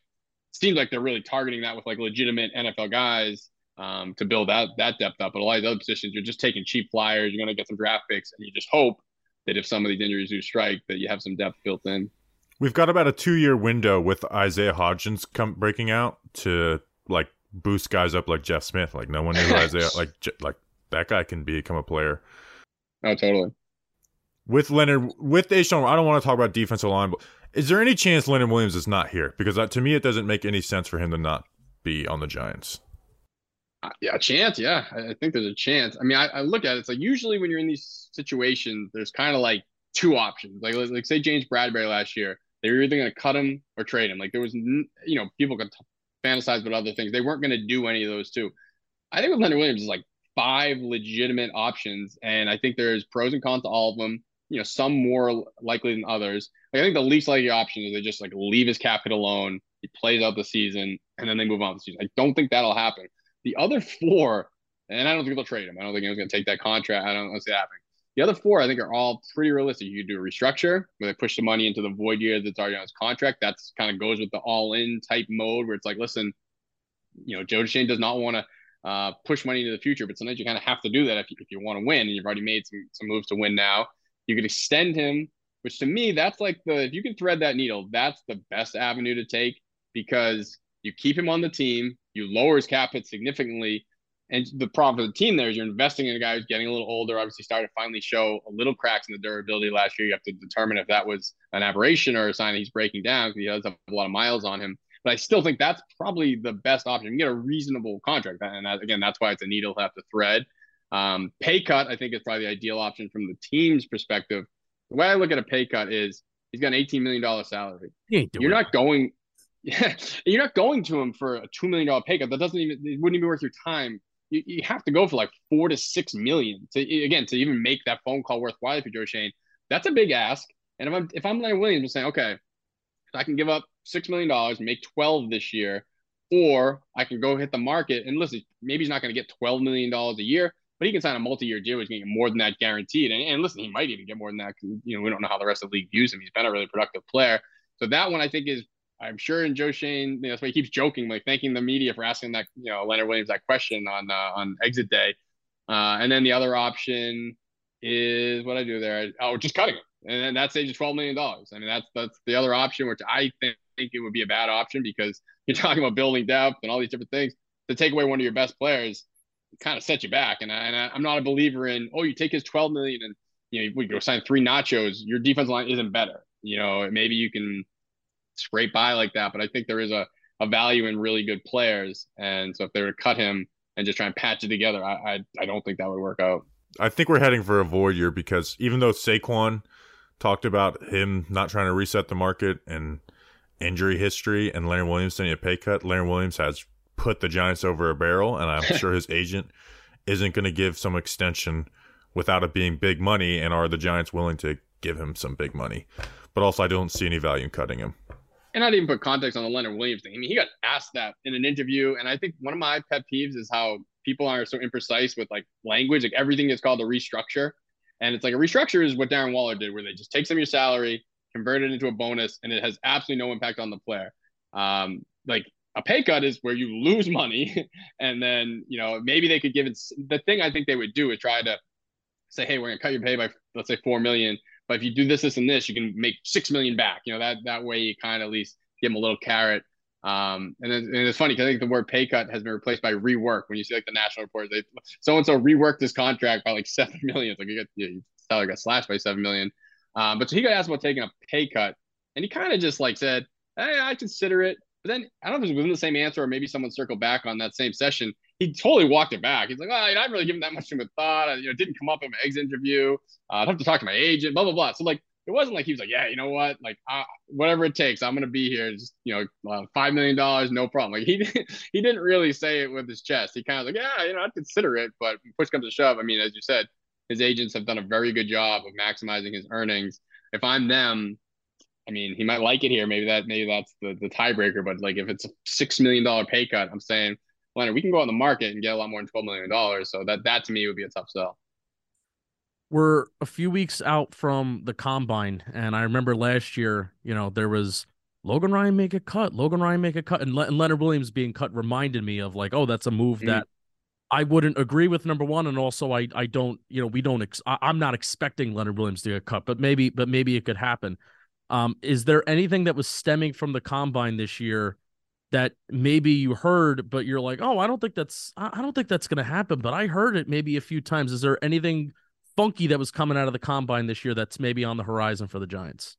seems like they're really targeting that with like legitimate NFL guys um, to build that that depth up. But a lot of the other positions, you're just taking cheap flyers. You're going to get some draft picks, and you just hope that if some of these injuries do strike, that you have some depth built in. We've got about a two year window with Isaiah Hodgins come breaking out to like boost guys up like Jeff Smith. Like no one knew *laughs* Isaiah like like that guy can become a player. Oh, totally. With Leonard, with A'Shawn, I don't want to talk about defensive line, but is there any chance Leonard Williams is not here? Because uh, to me, it doesn't make any sense for him to not be on the Giants. Uh, yeah, a chance. Yeah, I, I, think there's a chance. I mean, I, I, look at it. It's like usually when you're in these situations, there's kind of like two options. Like, like say James Bradberry last year, they were either going to cut him or trade him. Like there was, you know, people could fantasize about other things. They weren't going to do any of those two. I think with Leonard Williams is like five legitimate options, and I think there's pros and cons to all of them. You know, some more likely than others. Like, I think the least likely option is they just like leave his cap hit alone. He plays out the season, and then they move on the season. I don't think that'll happen. The other four, and I don't think they'll trade him. I don't think anyone's going to take that contract. I don't see that happening. The other four, I think, are all pretty realistic. You do a restructure where they push the money into the void year that's already on his contract. That's kind of goes with the all-in type mode where it's like, listen, you know, Joe Schoen does not want to uh, push money into the future, but sometimes you kind of have to do that if you, if you want to win, and you've already made some some moves to win now. You could extend him, which to me, that's like the if you can thread that needle, that's the best avenue to take because you keep him on the team, you lower his cap hit significantly. And the problem for the team there is you're investing in a guy who's getting a little older, obviously started to finally show a little cracks in the durability last year. You have to determine if that was an aberration or a sign that he's breaking down because he does have a lot of miles on him. But I still think that's probably the best option. You get a reasonable contract. And that, again, that's why it's a needle to have to thread. Um, pay cut, I think, is probably the ideal option from the team's perspective. The way I look at a pay cut is he's got an $18 million salary. You're not going yeah, *laughs* you're not going to him for a two million dollar pay cut. That doesn't even it wouldn't even be worth your time. You, you have to go for like four to six million to again to even make that phone call worthwhile for Joe Schoen. That's a big ask. And if I'm if I'm Leonard Williams, I'm saying, okay, I can give up six million dollars, make twelve this year, or I can go hit the market and listen. Maybe he's not going to get twelve million dollars a year, but he can sign a multi-year deal. He's going to get more than that guaranteed. And, and listen, he might even get more than that. You know, we don't know how the rest of the league views him. He's been a really productive player. So that one I think is I'm sure in Joe Schoen, you know, that's why he keeps joking, like thanking the media for asking that, you know, Leonard Williams that question on uh, on exit day. Uh, and then the other option is what I do there. I, Oh, just cutting him, and then that saves you twelve million dollars. I mean, that's that's the other option, which I think, think it would be a bad option because *laughs* you're talking about building depth and all these different things. To take away one of your best players, kind of set you back. And, I, and I, I'm not a believer in oh, you take his twelve million and you know we go sign three nachos. Your defense line isn't better. You know, maybe you can scrape by like that. But I think there is a, a value in really good players. And so if they were to cut him and just try and patch it together, I, I, I don't think that would work out. I think we're heading for a void year because even though Saquon talked about him not trying to reset the market and injury history and Leonard Williams taking a pay cut, Leonard Williams has put the Giants over a barrel, and I'm *laughs* sure his agent isn't going to give some extension without it being big money. And are the Giants willing to give him some big money? But also, I don't see any value in cutting him and I didn't put context on the Leonard Williams thing. I mean, he got asked that in an interview, and I think one of my pet peeves is how people are so imprecise with like language. Like everything is called a restructure, and it's like a restructure is what Darren Waller did, where they just take some of your salary, convert it into a bonus, and it has absolutely no impact on the player. Um, like a pay cut is where you lose money, *laughs* and then you know maybe they could give it. The thing I think they would do is try to say, hey, we're gonna cut your pay by let's say four million, but if you do this, this, and this, you can make six million back. You know that that way you kind of at least give them a little carrot. Um, and, then, and it's funny because I think the word pay cut has been replaced by rework. When you see like the national reports, they so and so reworked this contract by like *laughs* seven million. It's like you get you salary got slashed by seven million. Um, but so he got asked about taking a pay cut, and he kind of just like said, "Hey, I consider it." But then I don't know if it was within the same answer or maybe someone circled back on that same session. He totally walked it back. He's like, "Well, I didn't really given that much of a thought. I, you know, it didn't come up in my exit interview. Uh, I'd have to talk to my agent. Blah blah blah." So like it wasn't like he was like, yeah, you know what, like whatever it takes, I'm gonna be here. Just you know, uh, five million dollars, no problem. Like he *laughs* he didn't really say it with his chest. He kind of like, yeah, you know, I'd consider it, but push comes to shove. I mean, as you said, his agents have done a very good job of maximizing his earnings. If I'm them, I mean, he might like it here. Maybe that maybe that's the the tiebreaker. But like, if it's a six million dollar pay cut, I'm saying, Leonard, we can go on the market and get a lot more than twelve million dollars. So that that to me would be a tough sell we're a few weeks out from the combine, and I remember last year, you know, there was Logan Ryan make a cut, Logan Ryan make a cut, and, Le- and Leonard Williams being cut reminded me of like, oh, that's a move mm. that I wouldn't agree with. Number one, and also I I don't, you know, we don't. Ex- I, I'm not expecting Leonard Williams to get cut, but maybe, but maybe it could happen. Um, is there anything that was stemming from the combine this year? That maybe you heard, but you're like, oh, I don't think that's I don't think that's gonna happen, but I heard it maybe a few times. Is there anything funky that was coming out of the combine this year that's maybe on the horizon for the Giants?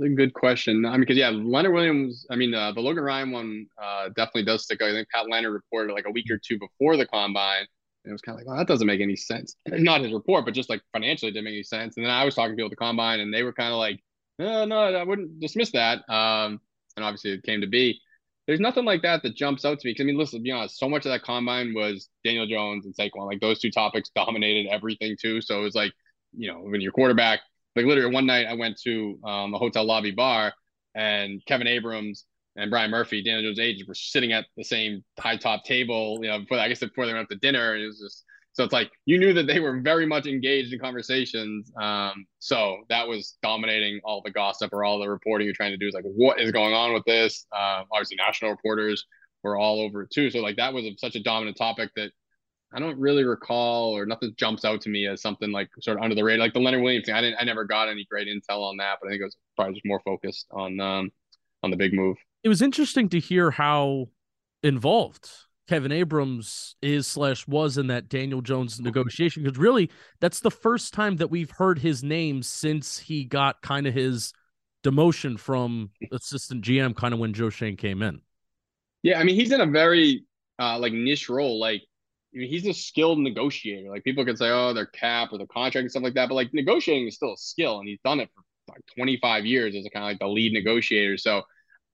A good question. I mean, because yeah, Leonard Williams. I mean, uh, the Logan Ryan one uh, definitely does stick out. I think Pat Leonard reported like a week or two before the combine. And it was kind of like, well, that doesn't make any sense. *clears throat* Not his report, but just like financially, didn't make any sense. And then I was talking to people at the combine, and they were kind of like, no, no, I wouldn't dismiss that. Um, and obviously, it came to be there's nothing like that that jumps out to me. Because I mean, listen, to be honest, so much of that combine was Daniel Jones and Saquon. Like those two topics dominated everything too. So it was like, you know, when your quarterback, like literally one night I went to um, a hotel lobby bar and Kevin Abrams and Brian Murphy, Daniel Jones' agents, were sitting at the same high top table. You know, before I guess before they went up to dinner, and it was just so it's like you knew that they were very much engaged in conversations. Um, so that was dominating all the gossip or all the reporting you're trying to do is like, what is going on with this? Uh, obviously, national reporters were all over it too. So like that was such a dominant topic that I don't really recall or nothing jumps out to me as something like sort of under the radar. Like the Leonard Williams thing, I didn't, I never got any great intel on that, but I think it was probably just more focused on um, on the big move. It was interesting to hear how involved Kevin Abrams is slash was in that Daniel Jones negotiation because really that's the first time that we've heard his name since he got kind of his demotion from assistant GM kind of when Joe Schoen came in. Yeah, I mean he's in a very uh, like niche role. Like I mean, he's a skilled negotiator. Like people can say, oh, their cap or the contract and stuff like that, but like negotiating is still a skill, and he's done it for like 25 years as a kind of like the lead negotiator. So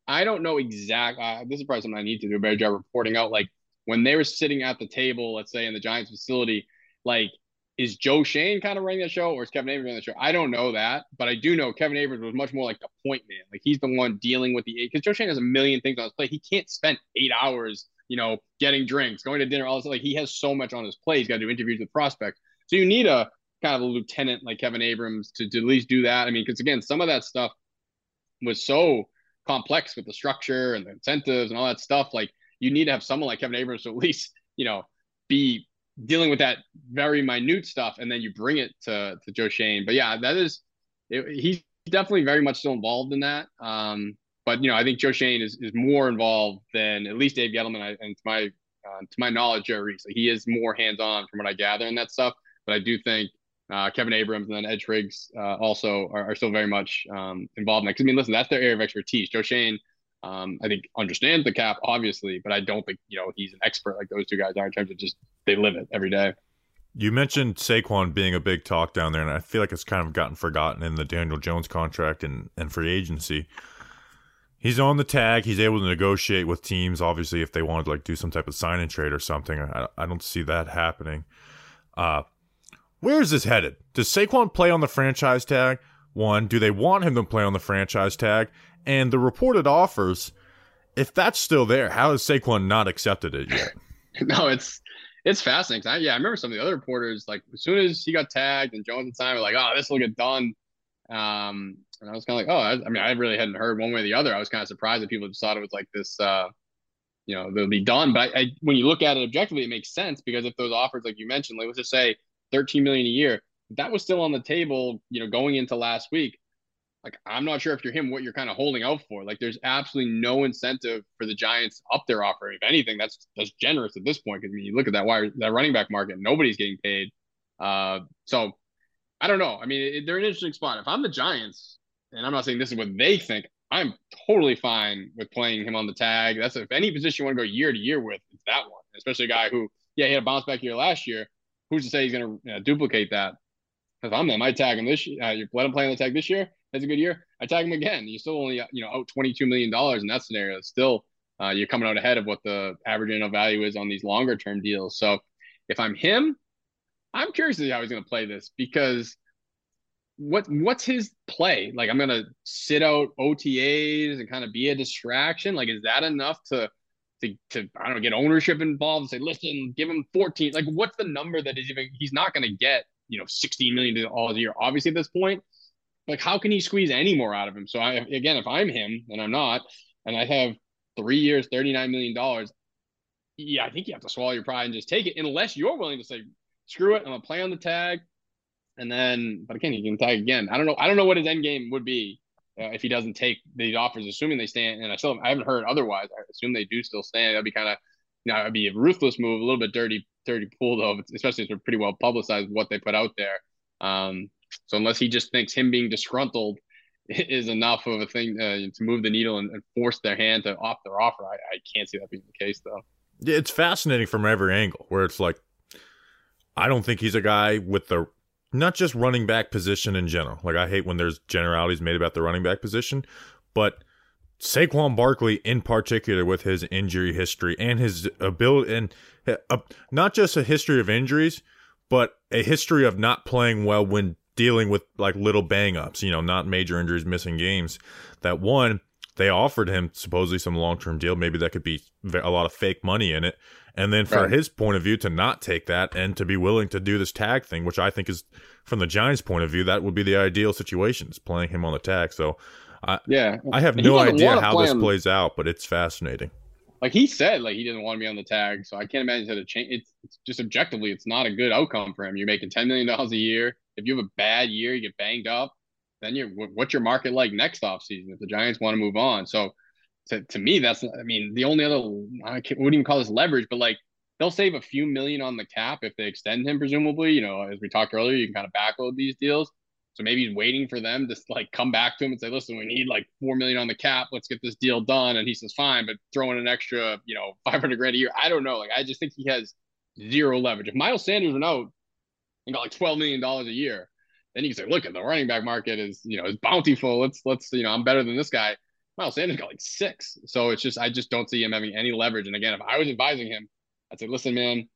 I don't know exactly. Uh, this is probably something I need to do a better job reporting out. Like when they were sitting at the table, let's say in the Giants facility, like is Joe Schoen kind of running that show or is Kevin Abrams running the show? I don't know that, but I do know Kevin Abrams was much more like the point man. Like he's the one dealing with the eight because Joe Schoen has a million things on his plate. He can't spend eight hours, you know, getting drinks, going to dinner, all this. Like he has so much on his plate. He's got to do interviews with prospects. So you need a kind of a lieutenant like Kevin Abrams to, to at least do that. I mean, because again, some of that stuff was so complex with the structure and the incentives and all that stuff. Like you need to have someone like Kevin Abrams to at least, you know, be dealing with that very minute stuff, and then you bring it to to Joe Schoen. But yeah, that is it, he's definitely very much still involved in that. Um, but you know, I think Joe Schoen is, is more involved than at least Dave Gettleman, and to my uh, to my knowledge, Joe Reese. He is more hands on from what I gather in that stuff. But I do think uh, Kevin Abrams and then Ed Triggs uh, also are, are, still very much um, involved in that. Because I mean, listen, that's their area of expertise. Joe Schoen um, I think understands the cap, obviously, but I don't think you know he's an expert like those two guys are in terms of just they live it every day. You mentioned Saquon being a big talk down there, and I feel like it's kind of gotten forgotten in the Daniel Jones contract and, and free agency. He's on the tag. He's able to negotiate with teams. Obviously, if they wanted to like do some type of sign and trade or something, I, I don't see that happening. Uh, where is this headed? Does Saquon play on the franchise tag? One, do they want him to play on the franchise tag? And the reported offers, if that's still there, how has Saquon not accepted it yet? *laughs* no, it's it's fascinating. I, yeah, I remember some of the other reporters like as soon as he got tagged and Jones and Simon like, "Oh, this will get done." Um, and I was kind of like, "Oh, I, I mean, I really hadn't heard one way or the other." I was kind of surprised that people just thought it was like this, uh, you know, they'll be done. But I, I, when you look at it objectively, it makes sense because if those offers, like you mentioned, like let's just say 13 million a year, that was still on the table, you know, going into last week. Like I'm not sure if you're him, what you're kind of holding out for. Like there's absolutely no incentive for the Giants up their offer. If anything, that's that's generous at this point. Because I mean, you look at that wire, that running back market, nobody's getting paid. Uh, so I don't know. I mean, it, they're an interesting spot. If I'm the Giants, and I'm not saying this is what they think, I'm totally fine with playing him on the tag. That's if any position you want to go year to year with, it's that one. Especially a guy who, yeah, he had a bounce back year last year. Who's to say he's going to you know, duplicate that? Because I'm them, I tag him this year. Uh, you let him play on the tag this year. That's a good year. I tag him again. You still only you know out 22 million dollars in that scenario. Still, uh, you're coming out ahead of what the average annual value is on these longer term deals. So if I'm him, I'm curious to see how he's going to play this because what what's his play? Like I'm going to sit out OTAs and kind of be a distraction. Like is that enough to to, to I don't know get ownership involved and say listen give him 14 like what's the number that is even he's not going to get you know 16 million dollars a year obviously at this point like how can he squeeze any more out of him so I again if I'm him and I'm not and I have three years 39 million dollars yeah I think you have to swallow your pride and just take it unless you're willing to say screw it I'm gonna play on the tag and then but again he can tag again I don't know I don't know what his end game would be uh, if he doesn't take these offers, assuming they stand. And I still I haven't heard otherwise. I assume they do still stand. That'd be kind of you know it'd be a ruthless move, a little bit dirty, dirty pool though, especially if they're pretty well publicized what they put out there. Um, so unless he just thinks him being disgruntled *laughs* is enough of a thing uh, to move the needle and, and, force their hand to off their offer, I, I can't see that being the case though. Yeah, it's fascinating from every angle where it's like, I don't think he's a guy with the not just running back position in general. Like I hate when there's generalities made about the running back position, but Saquon Barkley in particular with his injury history and his ability and uh, not just a history of injuries, but a history of not playing well when dealing with like little bang ups, you know, not major injuries, missing games. That one, they offered him supposedly some long term deal. Maybe that could be a lot of fake money in it. And then for Right. his point of view to not take that and to be willing to do this tag thing, which I think is from the Giants' point of view, that would be the ideal situation is playing him on the tag. So I, Yeah, I have no idea how this him. plays out, but it's fascinating. like he said, like he didn't want to be on the tag, so I can't imagine that it change. It's, it's just objectively, it's not a good outcome for him. You're making ten million dollars a year. If you have a bad year, you get banged up, then you're what's your market like next offseason if the Giants want to move on? So to, to me, that's I mean the only other I wouldn't even call this leverage, but like they'll save a few million on the cap if they extend him, presumably. You know, as we talked earlier, you can kind of backload these deals. So maybe he's waiting for them to like come back to him and say, "Listen, we need like four million on the cap. Let's get this deal done." And he says, "Fine," but throw in an extra, you know, *laughs* five hundred grand a year. I don't know. Like I just think he has zero leverage. If Miles Sanders went out and got like twelve million dollars a year, then you can say, "Look, at the running back market is you know is bountiful. Let's let's you know I'm better than this guy." Miles Sanders got like six, so it's just I just don't see him having any leverage. And again, if I was advising him, I'd say, "Listen, man,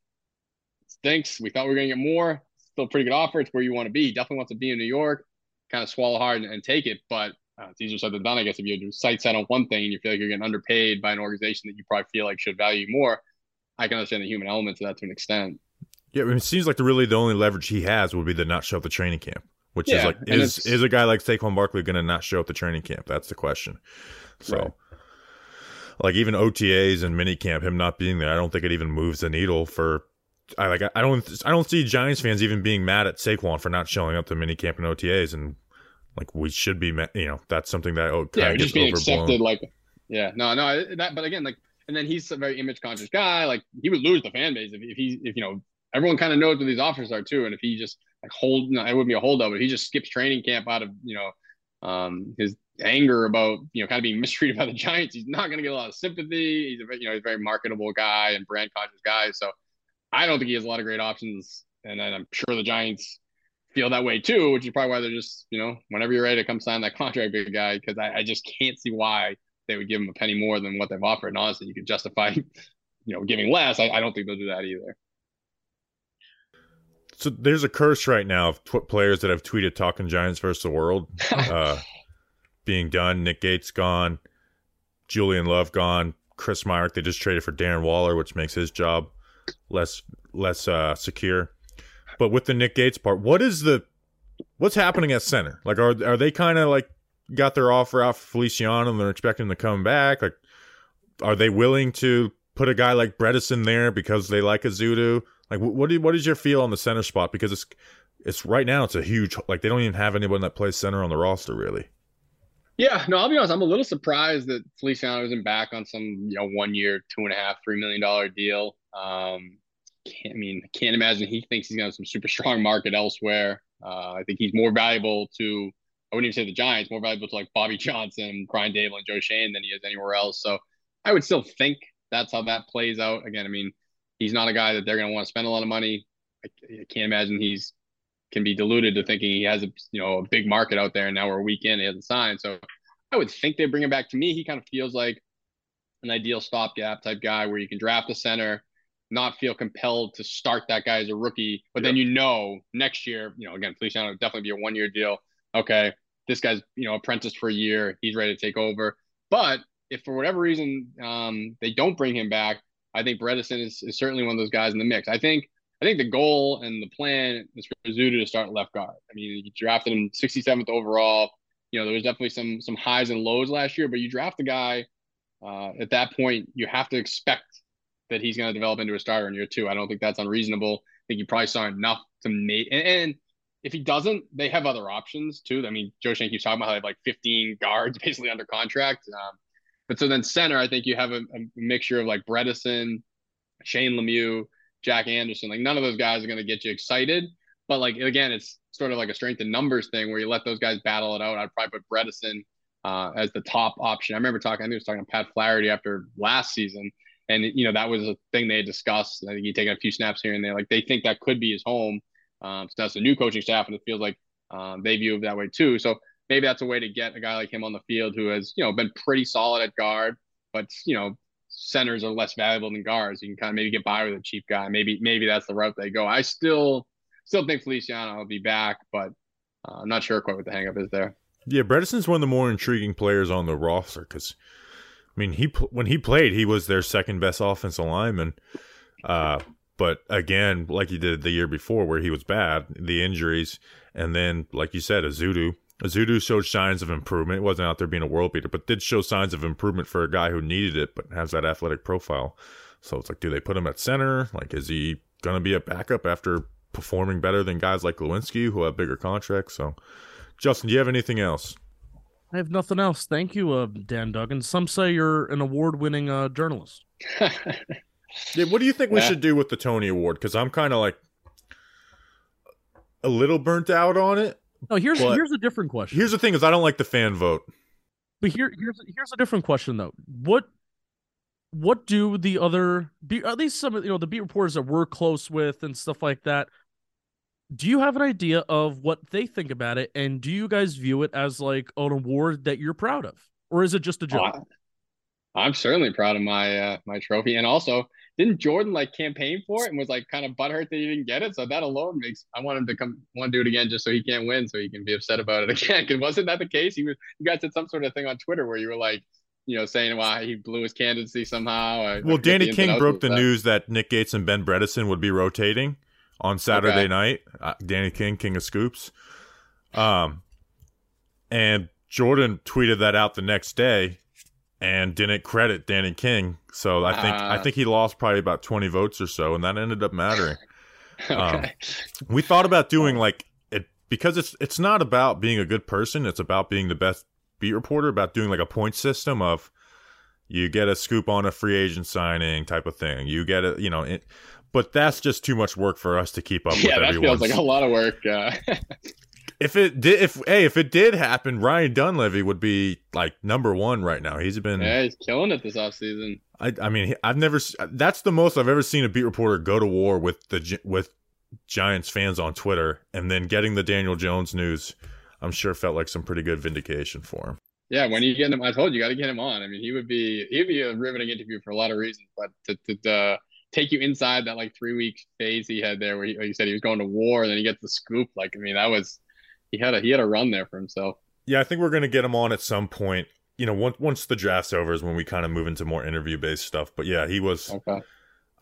stinks. We thought we were gonna get more. Still pretty good offer. It's where you want to be. Definitely wants to be in New York. Kind of swallow hard and, and take it, but uh, it's easier said than done. I guess if you sight set on one thing and you feel like you're getting underpaid by an organization that you probably feel like should value more, I can understand the human element to that to an extent. Yeah, I mean, it seems like the really the only leverage he has would be to not show up the training camp, which is like is is a guy like Saquon Barkley going to not show up the training camp? That's the question. So, Right. like even OTAs and minicamp, him not being there, I don't think it even moves the needle for. I like I don't I don't see Giants fans even being mad at Saquon for not showing up to minicamp and OTAs, and like we should be, you know, that's something that oh, yeah, kind or of just being overblown. accepted. Like, yeah, no, no, that. But again, like, and then he's a very image conscious guy. Like, he would lose the fan base if, if he, if you know, everyone kind of knows what these offers are too. And if he just like hold, no, it wouldn't be a holdout, but he just skips training camp out of you know, um, his anger about you know kind of being *laughs* mistreated by the Giants. He's not going to get a lot of sympathy. He's a you know he's a very marketable guy and brand conscious guy. So I don't think he has a lot of great options. And I'm sure the Giants feel that way too, which is probably why they're just, you know, whenever you're ready to come sign that contract, big guy, because I, I just can't see why they would give him a penny more than what they've offered. And honestly, you could justify, *laughs* you know, giving less. I, I don't think they'll do that either. So there's a curse right now of tw- players that have tweeted talking Giants versus the world *laughs* uh, being done. Nick Gates gone, Julian Love gone, Chris Myarick they just traded for Darren Waller, which makes his job less less uh, secure. But with the Nick Gates part, what is the what's happening at center? Like, are are they kind of like got their offer out for Feliciano and they're expecting to come back? Like, are they willing to put a guy like Bredeson there because they like Ezeudu? Like, what do, what is your feel on the center spot? Because it's it's right now it's a huge like they don't even have anyone that plays center on the roster really. Yeah, no, I'll be honest. I'm a little surprised that Feliciano isn't back on some you know one year, two and a half, three million dollar deal. Um, I mean, I can't imagine he thinks he's gonna have some super strong market elsewhere. Uh, I think he's more valuable to I wouldn't even say the Giants, more valuable to like Bobby *laughs* Johnson, Brian Daboll, and Joe Schoen than he is anywhere else. So I would still think that's how that plays out. Again, I mean, he's not a guy that they're gonna want to spend a lot of money. I, I can't imagine he's can be deluded to thinking he has a you know a big market out there and now we're a week in he hasn't signed. So i would think they bring him back. To me he kind of feels like an ideal stopgap type guy where you can draft a center not feel compelled to start that guy as a rookie but then you know next year you know again feliciano would definitely be a one year deal. Okay this guy's you know apprentice for a year he's ready to take over. But if for whatever reason um, they don't bring him back i think bredeson is, is certainly one of those guys in the mix i think I think the goal and the plan is for Ezeudu to start left guard. I mean, you drafted him 67th overall. You know, there was definitely some some highs and lows last year, but you draft a guy uh, at that point, you have to expect that he's going to develop into a starter in year two. I don't think that's unreasonable. I think you probably saw enough to make. And, and if he doesn't, they have other options too. I mean, Joe Schoen keeps talking about how they have like 15 guards *laughs* basically under contract. Um, but so then center, I think you have a, a mixture of like Bredeson, Shane Lemieux, Jack Anderson. Like none of those guys are going to get you excited. But like again, it's sort of like a strength in numbers thing where you let those guys battle it out. I'd probably put Bredeson uh, as the top option. I remember talking. I think I was talking to Pat Flaherty after last season, and you know that was a thing they discussed. I think he taken a few snaps here and there. Like they think that could be his home. Um, so that's the new coaching staff, and it feels like um, they view it that way too. So maybe that's a way to get a guy like him on the field who has you know been pretty solid at guard, but you know centers are less valuable than guards. You can kind of maybe get by with a cheap guy. Maybe maybe that's the route they go. I still still think Feliciano will be back, but uh, I'm not sure quite what the hangup is there. Yeah, Bredeson's one of the more intriguing players on the roster because, I mean, he when he played, he was their second best offensive lineman. Uh, but again, like he did the year before, where he was bad, the injuries, and then like you said, Ezeudu. Ezeudu showed signs of improvement. It wasn't out there being a world beater, but did show signs of improvement for a guy who needed it, but has that athletic profile. So it's like, do they put him at center? Like, is he gonna be a backup after performing better than guys like Glowinski who have bigger contracts? So, Justin, do you have anything else? I have nothing else. Thank you, uh, Dan Duggan. Some say you're an award-winning uh, journalist. *laughs* Yeah, what do you think we should do with the Tony Award? Because I'm kind of like a little burnt out on it. No, here's But- here's a different question. Here's the thing: is I don't like the fan vote. But here, here's here's a different question though. What what do the other be at least some of you know the beat reporters that we're close with and stuff like that? Do you have an idea of what they think about it, and do you guys view it as like an award that you're proud of, or is it just a joke? I- I'm certainly proud of my uh, my trophy, and also didn't Jordan like campaign for it and was like kind of butthurt that he didn't get it. So that alone makes I want him to come want to do it again just so he can't win, so he can be upset about it *laughs* again. Because wasn't that the case? He was you guys did some sort of thing on Twitter where you were like, you know, saying why he blew his candidacy somehow. I- I Well, forget Danny the ins and King broke the that. news that Nick Gates and Ben Bredeson would be rotating on Saturday Okay. night. Uh, Danny King, King of Scoops. Um, and Jordan tweeted that out the next day and didn't credit Danny King. So I think I Ah. think he lost probably about twenty votes or so, and that ended up mattering. *laughs* Um, okay. we thought about doing like it because it's it's not about being a good person it's about being the best beat reporter about doing like a point system of you get a scoop on a free agent signing type of thing you get it you know it, but that's just too much work for us to keep up yeah, with that everyone feels like a lot of work. Uh, *laughs* if it did if hey if it did happen ryan dunleavy would be like number one right now he's been yeah, he's killing it this offseason. I, I mean, I've never. That's the most I've ever seen a beat reporter go to war with the with Giants fans on Twitter, and then getting the Daniel Jones news. I'm sure felt like some pretty good vindication for him. Yeah, when you get him, I told you, you got to get him on. I mean, he would be he'd be a riveting interview for a lot of reasons, but to to, to take you inside that like three week phase he had there, where he, like you said he was going to war, and then he gets the scoop. Like, I mean, that was he had a he had a run there for himself. Yeah, I think we're gonna get him on at some point. You know, once once the draft's over is when we kind of move into more interview based stuff. But yeah, he was Okay.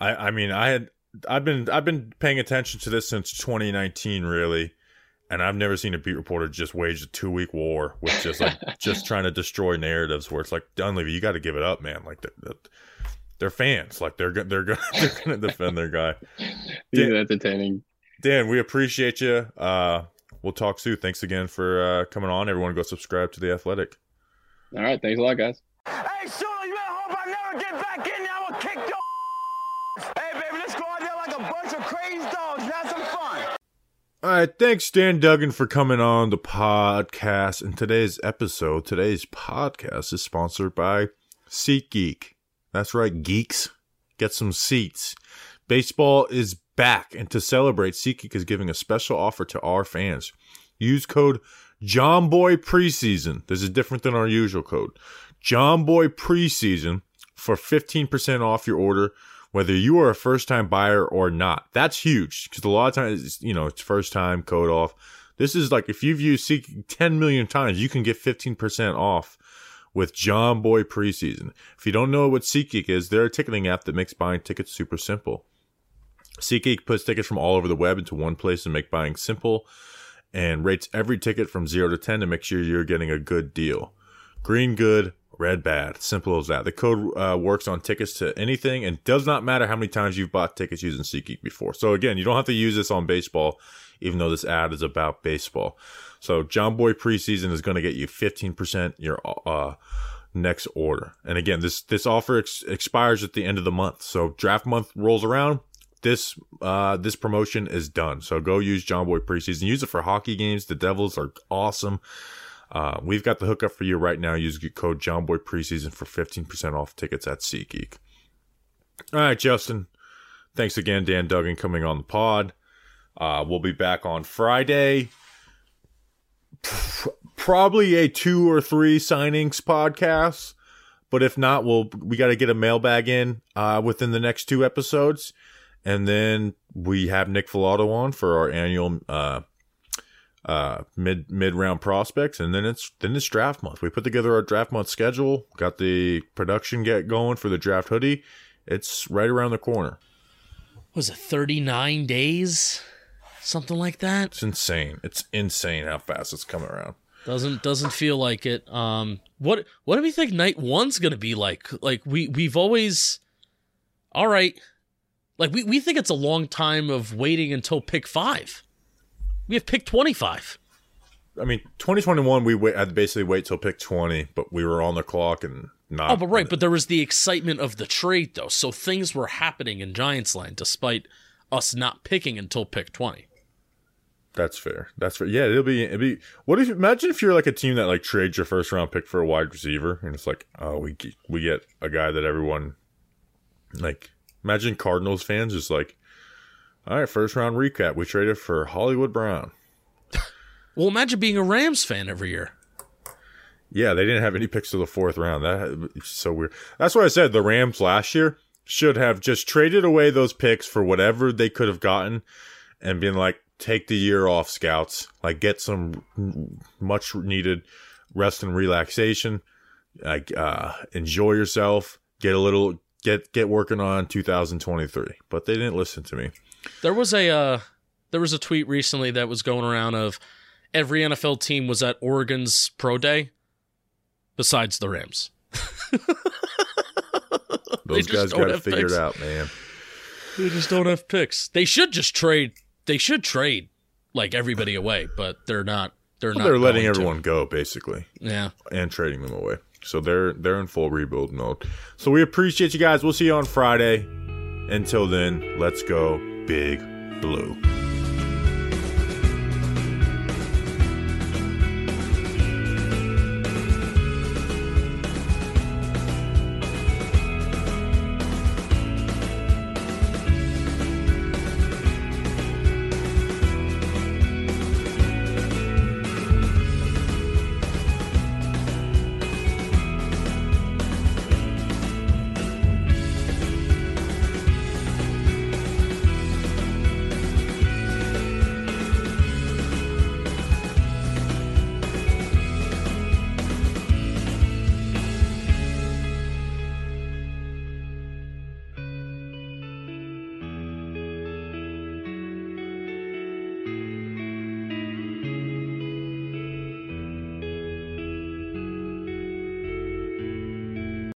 I I mean I had I've been I've been paying attention to this since 2019 really, and I've never seen a beat reporter just wage a two week war with just like *laughs* just trying to destroy narratives where it's like Dunleavy, you got to give it up, man. Like they're, they're fans, like they're they're gonna *laughs* they're gonna defend their guy. *laughs* He's Dan- entertaining. Dan, we appreciate you. Uh, we'll talk soon. Thanks again for uh, coming on. Everyone, go subscribe to the Athletic. All right. Thanks a lot, guys. Hey, Shula, you better hope I never get back in there. I'm gonna kick your Hey, baby, let's go out there like a bunch of crazy dogs. and Have some fun. All right, thanks Dan Duggan for coming on the podcast. In today's episode, today's podcast is sponsored by SeatGeek. That's right, geeks. Get some seats. Baseball is back, and to celebrate, SeatGeek is giving a special offer to our fans. Use code Jomboy Preseason. This is different than our usual code. Jomboy Preseason for 15% off your order, whether you are a first time buyer or not. That's huge because a lot of times, you know, it's first time code off. This is like if you've used SeatGeek 10 million times, you can get 15% off with Jomboy Preseason. If you don't know what SeatGeek is, they're a ticketing app that makes buying tickets super simple. SeatGeek puts tickets from all over the web into one place to make buying simple and rates every ticket from 0 to 10 to make sure you're getting a good deal. Green good, red bad. Simple as that. The code uh, works on tickets to anything and does not matter how many times you've bought tickets using SeatGeek before. So again, you don't have to use this on baseball, even though this ad is about baseball. So Jomboy preseason is going to get you 15% your uh, next order. And again, this this offer ex- expires at the end of the month. So draft month rolls around. This uh, this promotion is done. So go use Jomboy preseason. Use it for hockey games. The Devils are awesome. Uh, we've got the hookup for you right now. Use code Jomboy preseason for 15% off tickets at SeatGeek. All right, Justin. Thanks again, Dan Duggan, coming on the pod. Uh, we'll be back on Friday. Probably a two or three signings podcast, but if not, we'll we got to get a mailbag in uh, within the next two episodes, and then we have Nick Falato on for our annual uh, uh, mid mid round prospects, and then it's then it's draft month. We put together our draft month schedule, got the production get going for the draft hoodie. It's right around the corner. Was it 39 days? Something like that? It's insane. It's insane how fast it's coming around. Doesn't doesn't feel like it. Um what what do we think night one's gonna be like? Like we we've always all right. Like we, we think it's a long time of waiting until pick five. We have pick twenty five. I mean, 2021, we wait, had to basically wait till pick 20, but we were on the clock and not. Oh, but right, but there was the excitement of the trade though. So things were happening in Giants land despite us not picking until pick twenty. That's fair. That's fair. Yeah, it'll be. It'll be. What if? Imagine if you're like a team that like trades your first round pick for a wide receiver, and it's like, oh, we we get a guy that everyone like. Imagine Cardinals fans just like, all right, first round recap. We traded for Hollywood Brown. *laughs* Well, imagine being a Rams fan every year. Yeah, they didn't have any picks to the fourth round. That it's so weird. That's why I said the Rams last year should have just traded away those picks for whatever they could have gotten, and been like, take the year off, scouts. Like, get some much needed rest and relaxation. Like, uh, enjoy yourself. Get a little get get working on 2023. But they didn't listen to me. There was a uh, there was a tweet recently that was going around of every NFL team was at Oregon's pro day, besides the Rams. *laughs* Those guys got to figure it out, man. They just don't have picks. They should just trade. They should trade like everybody away, but they're not. They're Well, not. they're letting going to. everyone go, basically. Yeah. and trading them away. So they're they're in full rebuild mode. So we appreciate you guys. We'll see you on Friday. Until then, let's go big blue.